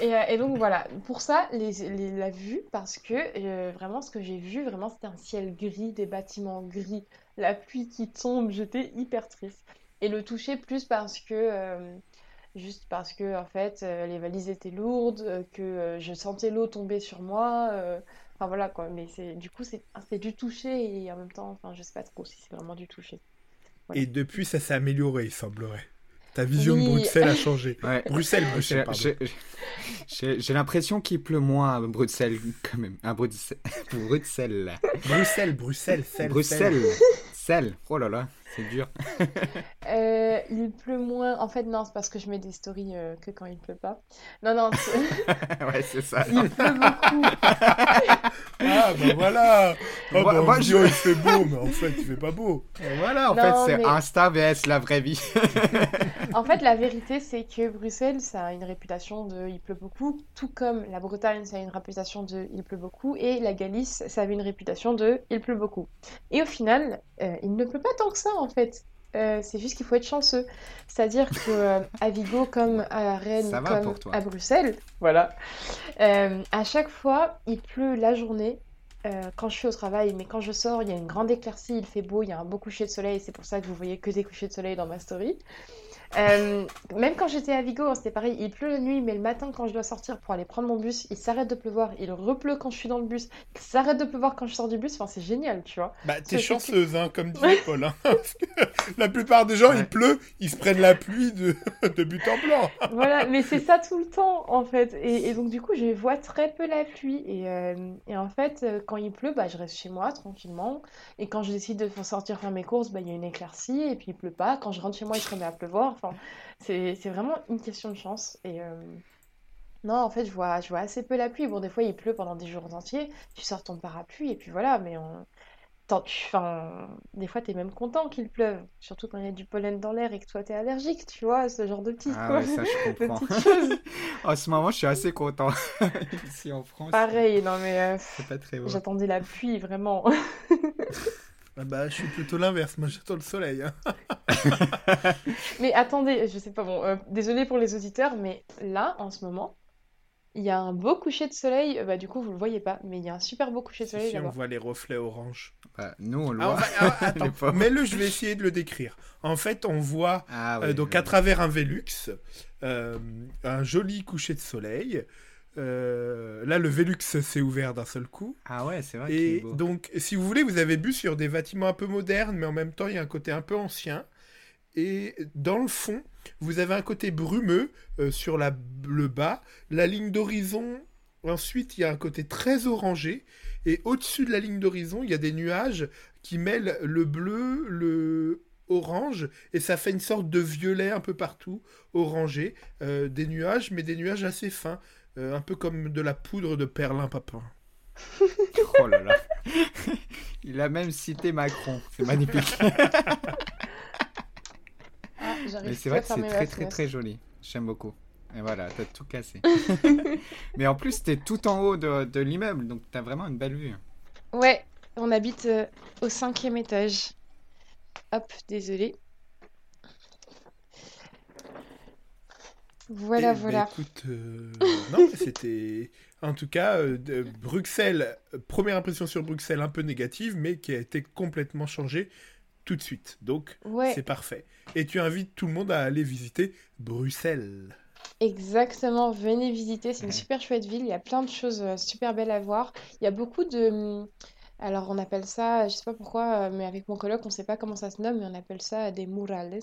Et, euh, et donc voilà, pour ça, les, les- la vue, parce que vraiment ce que j'ai vu, vraiment c'était un ciel gris, des bâtiments gris, la pluie qui tombe, j'étais hyper triste. Et le toucher plus parce que, juste parce que en fait, euh, les valises étaient lourdes, euh, que euh, je sentais l'eau tomber sur moi, enfin voilà quoi. Mais c'est du coup, c'est c'est du toucher et en même temps, enfin je sais pas trop si c'est vraiment du toucher. Voilà. Et depuis, ça s'est amélioré, il semblerait. Ta vision de. Bruxelles a changé. Ouais. Bruxelles, Bruxelles, J'ai- l'impression qu'il pleut moins à Bruxelles, quand même. À Bruxelles. Bruxelles. Bruxelles, Bruxelles, Celle, Bruxelles. Celle. Oh là là, c'est dur. Euh, il pleut moins. En fait, non, c'est parce que je mets des stories euh, que quand il pleut pas. Non, non, c'est- ouais, c'est ça. il pleut beaucoup. Ah, bah voilà Oh, Moi- bah, on moi, je- il fait beau, mais en fait, il fait pas beau. Et voilà, en Non, fait, c'est mais- Insta vs la vraie vie. En fait, la vérité, c'est que Bruxelles, ça a une réputation de il pleut beaucoup, tout comme la Bretagne, ça a une réputation de il pleut beaucoup, et la Galice, ça avait une réputation de il pleut beaucoup. Et au final, euh, il ne pleut pas tant que ça, en fait. Euh, c'est juste qu'il faut être chanceux. C'est-à-dire que euh, à Vigo, comme à Rennes, comme à Bruxelles, voilà, euh, à chaque fois, il pleut la journée. quand je suis au travail, mais quand je sors, il y a une grande éclaircie, il fait beau, il y a un beau coucher de soleil, c'est pour ça que vous voyez que des couchers de soleil dans ma story. Euh, même quand j'étais à Vigo, hein, c'était pareil. Il pleut la nuit, mais le matin, quand je dois sortir pour aller prendre mon bus, il s'arrête de pleuvoir. Il repleut quand je suis dans le bus. Il s'arrête de pleuvoir quand je sors du bus. Enfin, c'est génial, tu vois. Bah, t'es chanceuse, hein, comme disait Paul. hein, parce que la plupart des gens, Ouais. il pleut, ils se prennent la pluie de, de but en blanc. Voilà, mais c'est ça tout le temps, en fait. Et, et donc, du coup, je vois très peu la pluie. Et, euh, et en fait, euh, quand il pleut, bah, je reste chez moi, tranquillement. Et quand je décide de sortir faire mes courses, bah, il y a une éclaircie. Et puis, il pleut pas. Quand je rentre chez moi, il se remet à pleuvoir. Enfin, c'est, c'est vraiment une question de chance. Et euh, non, en fait, je vois, je vois assez peu la pluie. Bon, des fois, il pleut pendant des jours entiers. Tu sors ton parapluie, et puis voilà. Mais on... Tant- tu- Enfin, des fois, t'es même content qu'il pleuve. Surtout quand il y a du pollen dans l'air et que toi, t'es allergique, tu vois, ce genre de petites, Ah quoi. ouais, ça je de comprends. petites choses. en ce moment, je suis assez content. Ici en France, Pareil, non mais euh, c'est pas très beau. j'attendais la pluie, vraiment. Ah bah, je suis plutôt l'inverse. Moi, j'attends le soleil. hein. Mais attendez, je sais pas, bon, euh, désolé pour les auditeurs, mais là, en ce moment, il y a un beau coucher de soleil. Euh, Bah, du coup, vous le voyez pas, mais il y a un super beau coucher de soleil Si on voit les reflets orange. Bah, nous, on le Ah, voit. ah, attends, pauvres. mets-le, je vais essayer de le décrire. En fait, on voit Ah Euh, donc à travers un Velux, euh, un joli coucher de soleil. Euh, là, le Velux s'est ouvert d'un seul coup. Ah ouais, c'est vrai est Et beau. donc, si vous voulez, vous avez bu sur des bâtiments un peu modernes, mais en même temps, il y a un côté un peu ancien. Et dans le fond, vous avez un côté brumeux euh, sur la, le bas, la ligne d'horizon. Ensuite, il y a un côté très orangé. Et au-dessus de la ligne d'horizon, il y a des nuages qui mêlent le bleu, le orange, et ça fait une sorte de violet un peu partout, orangé. Euh, des nuages, mais des nuages assez fins, euh, un peu comme de la poudre de perlimpapin. Oh là là. Il a même cité Macron. C'est magnifique. Ah, Mais j'arrive c'est vrai que c'est très très très joli. J'aime beaucoup. Et voilà, t'as tout cassé. Mais en plus, t'es tout en haut de, de l'immeuble, donc t'as vraiment une belle vue. Ouais, on habite euh, au cinquième étage. Hop, désolé. Voilà, Eh ben, voilà. écoute, euh, non, c'était. En tout cas, euh, Bruxelles, première impression sur Bruxelles un peu négative, mais qui a été complètement changée tout de suite. Donc, Ouais, c'est parfait. Et tu invites tout le monde à aller visiter Bruxelles. exactement. Venez visiter, c'est une super chouette ville. Il y a plein de choses euh, super belles à voir. Il y a beaucoup de. Alors, on appelle ça, je sais pas pourquoi, euh, mais avec mon coloc, on sait pas comment ça se nomme, mais on appelle ça des murales.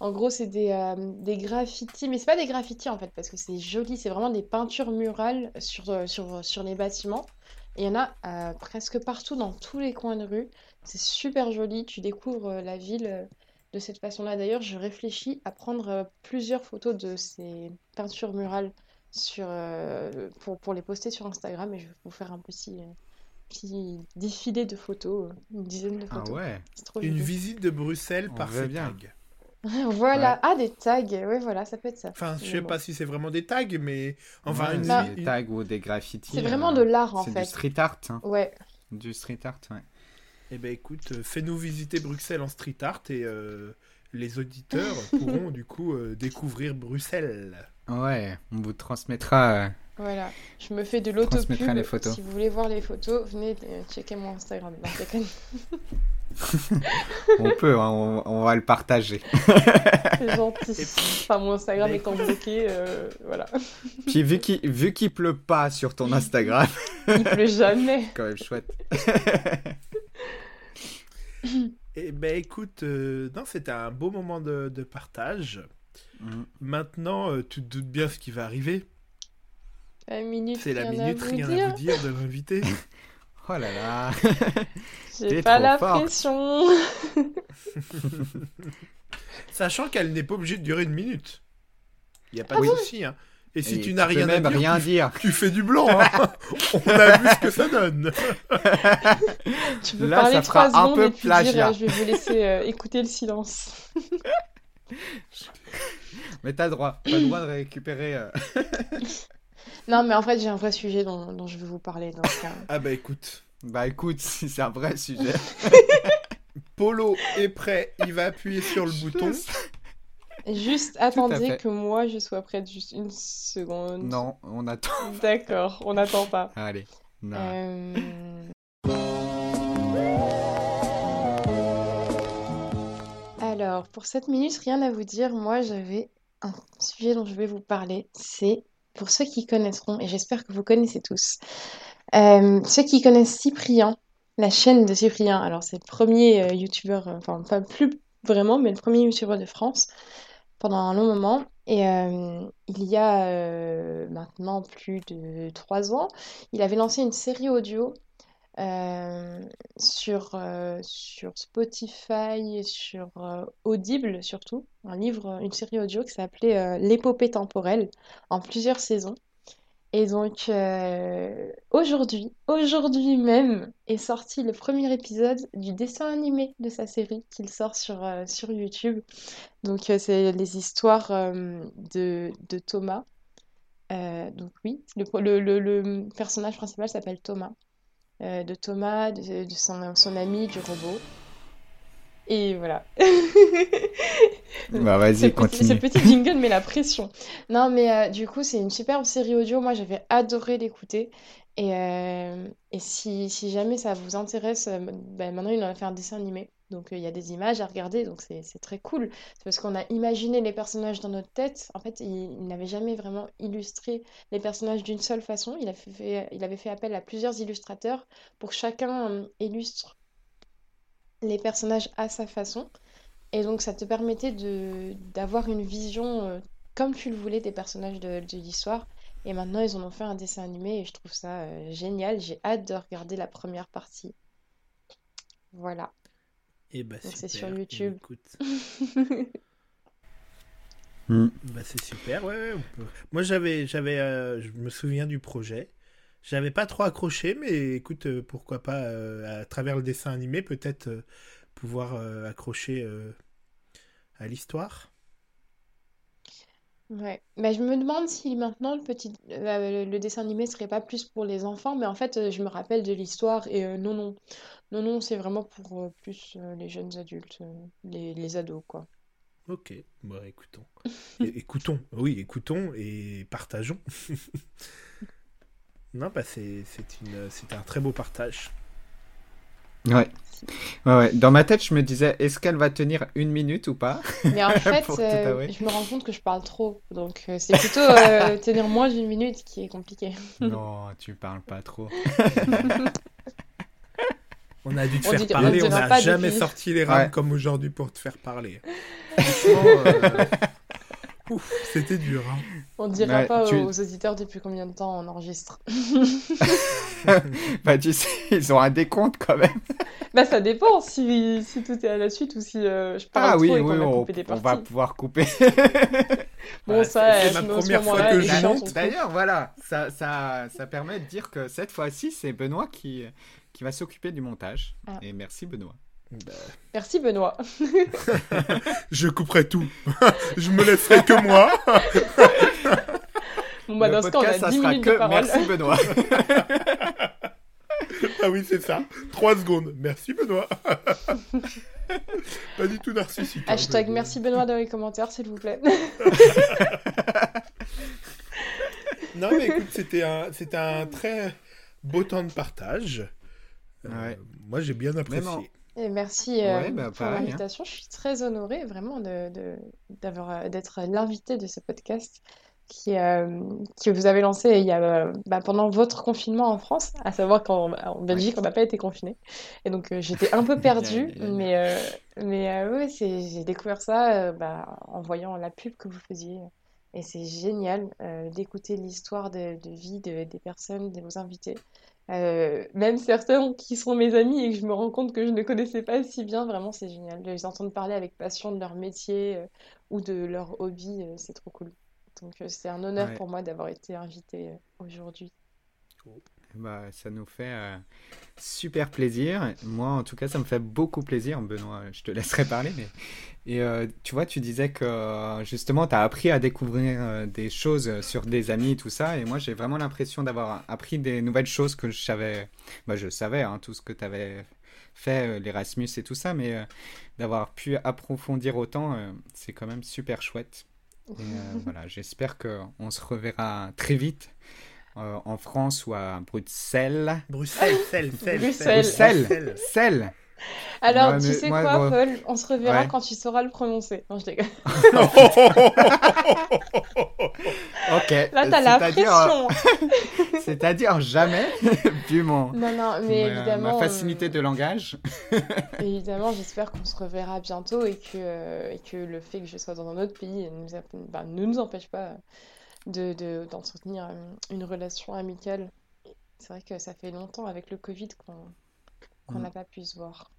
En gros, c'est des, euh, des graffitis, mais c'est pas des graffitis en fait, parce que c'est joli, c'est vraiment des peintures murales sur, euh, sur, sur les bâtiments. Il y en a presque partout dans tous les coins de rue. C'est super joli, tu découvres la ville de cette façon-là. D'ailleurs, je réfléchis à prendre plusieurs photos de ces peintures murales sur, pour, pour les poster sur Instagram et je vais vous faire un petit, petit défilé de photos, euh, une dizaine de Ah photos. ouais. C'est trop Une joli. visite de Bruxelles On par bien. tags. Voilà, Ouais. ah des tags, ouais voilà, ça peut être ça. Enfin, je sais bon. pas si c'est vraiment des tags, mais enfin, Ouais, une, Bah, des une- tags ou des graffitis. C'est vraiment euh, de l'art en C'est fait. du street art. hein. Ouais, Du street art, ouais. Eh ben écoute, euh, fais-nous visiter Bruxelles en street art et euh, les auditeurs pourront du coup euh, découvrir Bruxelles. Ouais, on vous transmettra. Voilà. Je me fais de l'autopub. les photos. Si vous voulez voir les photos, venez euh, checker mon Instagram. Non, je déconne. on peut, hein, on, on va le partager. C'est gentil. Enfin, mon Instagram Bah, étant bloqué, euh, voilà. Puis vu qu'il vu qu'il pleut pas sur ton Instagram, Il pleut jamais. quand même chouette. Eh ben écoute, euh, non, c'était un beau moment de, de partage. Mm. Maintenant, euh, tu te doutes bien ce qui va arriver. La minute, C'est la à minute, rien dire. à vous dire de l'invité. Oh là là. J'ai pas la pression. Sachant qu'elle n'est pas obligée de durer une minute. Il n'y a pas Ah de bon souci. Hein. Et si Et tu n'as rien à dire, rien tu, dire. tu fais du blanc. hein. On a vu ce que ça donne. Tu peux Là, parler ça trois fera un secondes peu et puis plagiat. dire euh, je vais vous laisser euh, écouter le silence. Mais t'as droit. T'as le droit de récupérer. euh, Non, mais en fait, j'ai un vrai sujet dont, dont je vais vous parler. Donc, euh, Ah bah écoute, Bah écoute, si c'est un vrai sujet. Polo est prêt, il va appuyer sur le bouton. juste attendez que moi je sois prête juste une seconde. Non, on attend. D'accord, on n'attend pas. Allez. Non. Euh, Alors, Alors, pour cette minute, rien à vous dire. Moi, j'avais un sujet dont je vais vous parler. C'est pour ceux qui connaîtront, et j'espère que vous connaissez tous, euh, ceux qui connaissent Cyprien, la chaîne de Cyprien. Alors, c'est le premier euh, youtubeur, euh, enfin, pas plus vraiment, mais le premier youtubeur de France pendant un long moment. Et il y a maintenant plus de trois ans, il avait lancé une série audio sur, euh, sur Spotify, sur euh, Audible surtout, un livre, une série audio qui s'appelait euh, L'épopée temporelle en plusieurs saisons. Et donc euh, aujourd'hui, aujourd'hui même, est sorti le premier épisode du dessin animé de sa série qu'il sort sur, euh, sur YouTube. Donc euh, c'est les histoires euh, de, de Thomas. Euh, donc oui, le, le- le personnage principal s'appelle Thomas. Euh, de Thomas, de, de son, son ami, du robot. Et voilà. Bah vas-y, petit, ce continue. petit jingle met la pression. Non, mais euh, du coup, c'est une superbe série audio. Moi, j'avais adoré l'écouter. Et, euh, et si, si jamais ça vous intéresse, ben, maintenant, il en a fait un dessin animé. Donc, euh, il y a des images à regarder. Donc, c'est très cool. C'est parce qu'on a imaginé les personnages dans notre tête. En fait, il, il n'avait jamais vraiment illustré les personnages d'une seule façon. Il, a fait, il avait fait appel à plusieurs illustrateurs pour chacun euh, illustre les personnages à sa façon. Et donc, ça te permettait d'avoir une vision euh, comme tu le voulais des personnages de, de l'histoire. Et maintenant, ils en ont fait un dessin animé et je trouve ça euh, génial. J'ai hâte de regarder la première partie. Voilà. Et bah Donc, c'est sur YouTube. Écoute, Hmm. bah c'est super. Ouais, ouais, on peut- Moi j'avais, j'avais, euh, je me souviens du projet. J'avais pas trop accroché, mais écoute, euh, pourquoi pas euh, à travers le dessin animé peut-être euh, pouvoir euh, accrocher euh, à l'histoire. Ouais. Bah, je me demande si maintenant le petit euh, le dessin animé serait pas plus pour les enfants, mais en fait, je me rappelle de l'histoire et euh, non, non. Non, non, c'est vraiment pour euh, plus euh, les jeunes adultes, euh, les, les ados, quoi. Ok, bon, écoutons. É- écoutons, oui, écoutons et partageons. non, bah c'est, c'est une, c'est un très beau partage. Ouais. Ouais, ouais. Dans ma tête, je me disais, est-ce qu'elle va tenir une minute ou pas? Mais en fait, euh, je me rends compte que je parle trop. Donc, euh, c'est plutôt euh, tenir moins d'une minute qui est compliqué. Non, tu parles pas trop. On a dû te On faire dit- on parler, on n'a jamais depuis. sorti les rames Ouais. comme aujourd'hui pour te faire parler. Franchement, euh, ouf, c'était dur. hein. On ne dira Ouais, pas tu- aux auditeurs depuis combien de temps on enregistre. Bah, tu sais, ils ont un décompte quand même. Bah, ça dépend si, si tout est à la suite ou si euh, je parle Ah oui, trop et oui, qu'on va on, couper des on va pouvoir couper. Bon, Bah, ça, c'est- ma première fois que je D'ailleurs, voilà, ça, ça, ça permet de dire que cette fois-ci, c'est Benoît qui, qui va s'occuper du montage. Ah. Et merci Benoît. Bah, Merci Benoît. je couperai tout. je me laisserai que moi. Bon, bah, Le dans ce cas, on podcast, a ça 10 sera minutes que de parole. merci Benoît. ah oui, c'est ça. Trois secondes. Merci Benoît. Pas du tout narcissique. hein, Hashtag merci Benoît dans les commentaires, s'il vous plaît. Non, mais écoute, c'était un, c'était un très beau temps de partage. Euh, Ouais. Moi, j'ai bien apprécié. Vraiment. Et merci euh, Ouais, bah, pour hein. l'invitation. Je suis très honorée vraiment de, de- d'avoir, euh, d'être l'invité de ce podcast qui, euh, que vous avez lancé il y a, bah, pendant votre confinement en France, à savoir qu'en en Belgique, on n'a pas été confiné. Et donc, euh, j'étais un peu perdue, Bien, bien, bien. mais, euh, mais euh, ouais, c'est, j'ai découvert ça euh, bah, en voyant la pub que vous faisiez. Et c'est génial euh, d'écouter l'histoire de, de vie de- des personnes, de vos invités. Euh, même certains qui sont mes amis et que je me rends compte que je ne connaissais pas si bien, vraiment c'est génial. De les entendre parler avec passion de leur métier euh, ou de leur hobby, euh, c'est trop cool. Donc c'est un honneur Ouais. pour moi d'avoir été invitée aujourd'hui. Bah, ça nous fait euh, super plaisir. Moi, en tout cas, ça me fait beaucoup plaisir. Benoît, je te laisserai parler. Mais... Et euh, tu vois, tu disais que justement, tu as appris à découvrir euh, des choses sur des amis et tout ça. Et moi, j'ai vraiment l'impression d'avoir appris des nouvelles choses que je savais. Bah, je savais, hein, tout ce que tu avais fait, l'Erasmus et tout ça. Mais d'avoir pu approfondir autant, c'est quand même super chouette. Et voilà, j'espère qu'on se reverra très vite euh, en France ou à Bruxelles. Bruxelles, Celle, Celle, Bruxelles. Bruxelles, Celle. Celle. Alors, Ouais, tu sais moi, quoi. Paul? On se reverra Ouais. quand tu sauras le prononcer. Non, je déconne. Ok. Là, t'as la c'est-à-dire- pression. C'est-à-dire jamais, vu mon, Non, non, mais ma- évidemment, ma facilité euh, de langage. évidemment, j'espère qu'on se reverra bientôt et que, euh, et que le fait que je sois dans un autre pays ne nous, a- bah, ne nous empêche pas de, de- d'entretenir euh, une relation amicale. C'est vrai que ça fait longtemps avec le Covid qu'on qu'on Mm. n'a pas pu se voir.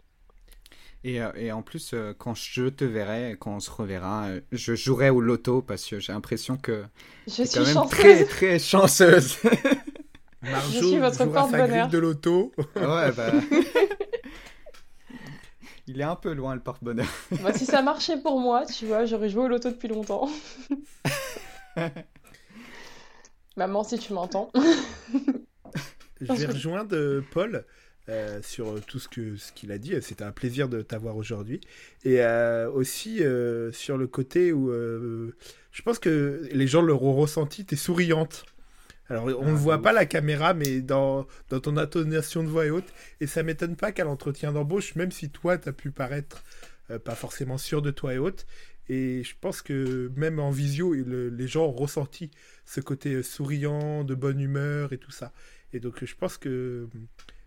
Et, euh, et en plus, euh, quand je te verrai, quand on se reverra, je jouerai au loto parce que j'ai l'impression que Je suis quand même chanceuse. très très chanceuse. Marjo Je suis votre porte-bonheur. de loto. ouais, bah. Il est un peu loin le porte-bonheur. Bah, si ça marchait pour moi, tu vois, j'aurais joué au loto depuis longtemps. Maman, si tu m'entends. Je vais rejoindre euh, Paul euh, sur euh, tout ce que ce qu'il a dit. C'était un plaisir de t'avoir aujourd'hui. Et euh, aussi euh, sur le côté où euh, je pense que les gens l'auront ressenti, t'es souriante. Alors on Ah, ne voit de pas la caméra, mais dans, dans ton intonation de voix et haute. Et ça m'étonne pas qu'à l'entretien d'embauche, même si toi, tu as pu paraître euh, pas forcément sûr de toi et haute. Et je pense que même en visio, le- les gens ont ressenti ce côté euh, souriant, de bonne humeur et tout ça. Et donc je pense que euh,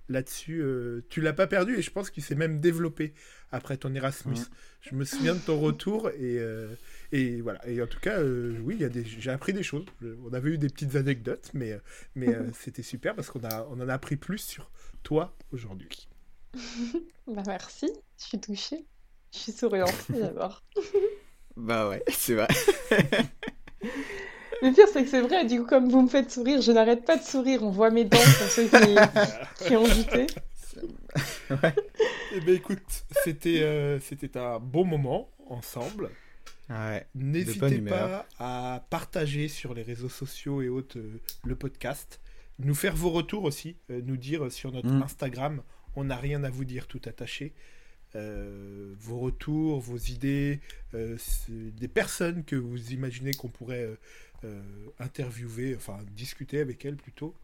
là-dessus, euh, tu l'as pas perdu et je pense qu'il s'est même développé après ton Erasmus. Ouais. Je me souviens de ton retour et, euh, et voilà. Et en tout cas, euh, oui, j'ai appris des choses. On avait eu des petites anecdotes, mais, euh, mais euh, c'était super parce qu'on a, on en a appris plus sur toi aujourd'hui. Bah merci, je suis touchée. Je suis souriante, d'abord. Bah ouais, c'est vrai. Le pire, c'est que c'est vrai, du coup, comme vous me faites sourire, je n'arrête pas de sourire. On voit mes dents pour ceux qui, qui ont douté. ouais. Eh ben écoute, c'était, euh, c'était un bon moment ensemble. Ouais. N'hésitez humeur. pas à partager sur les réseaux sociaux et autres euh, le podcast. Nous faire vos retours aussi, euh, nous dire sur notre Mm. Instagram, on n'a rien à vous dire tout attaché. Euh, vos retours, vos idées, euh, des personnes que vous imaginez qu'on pourrait euh, interviewer, enfin discuter avec elles plutôt.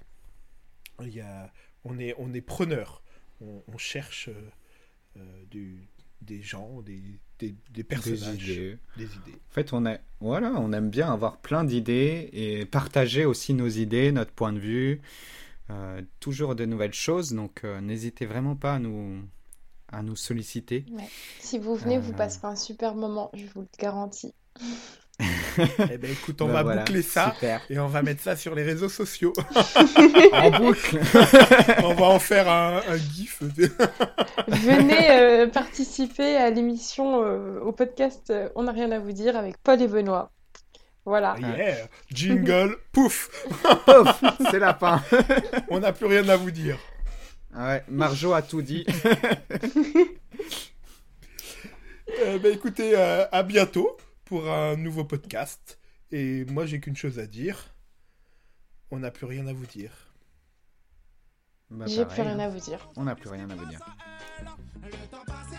Il y a, on est, on est preneur. On, on cherche du- des gens, des, des, des personnages, Des idées. des idées. En fait, on, a, voilà, on aime bien avoir plein d'idées et partager aussi nos idées, notre point de vue, toujours de nouvelles choses. Donc, n'hésitez vraiment pas à nous, à nous solliciter. Si vous venez, vous Euh. passerez un super moment, je vous le garantis. Eh ben écoute, on Bah va voilà, boucler ça Super. et on va mettre ça sur les réseaux sociaux. en boucle. on va en faire un, un gif. Venez euh, participer à l'émission, euh, au podcast On n'a rien à vous dire avec Paul et Benoît. Voilà. yeah, jingle, pouf, Pouf, c'est la fin. on n'a plus rien à vous dire. Ouais, Marjo a tout dit. Eh ben écoutez, euh, à bientôt pour un nouveau podcast. Et moi, j'ai qu'une chose à dire. On n'a plus rien à vous dire. Bah, J'ai plus rien hein. à vous dire. On n'a plus rien à vous dire. Le temps passe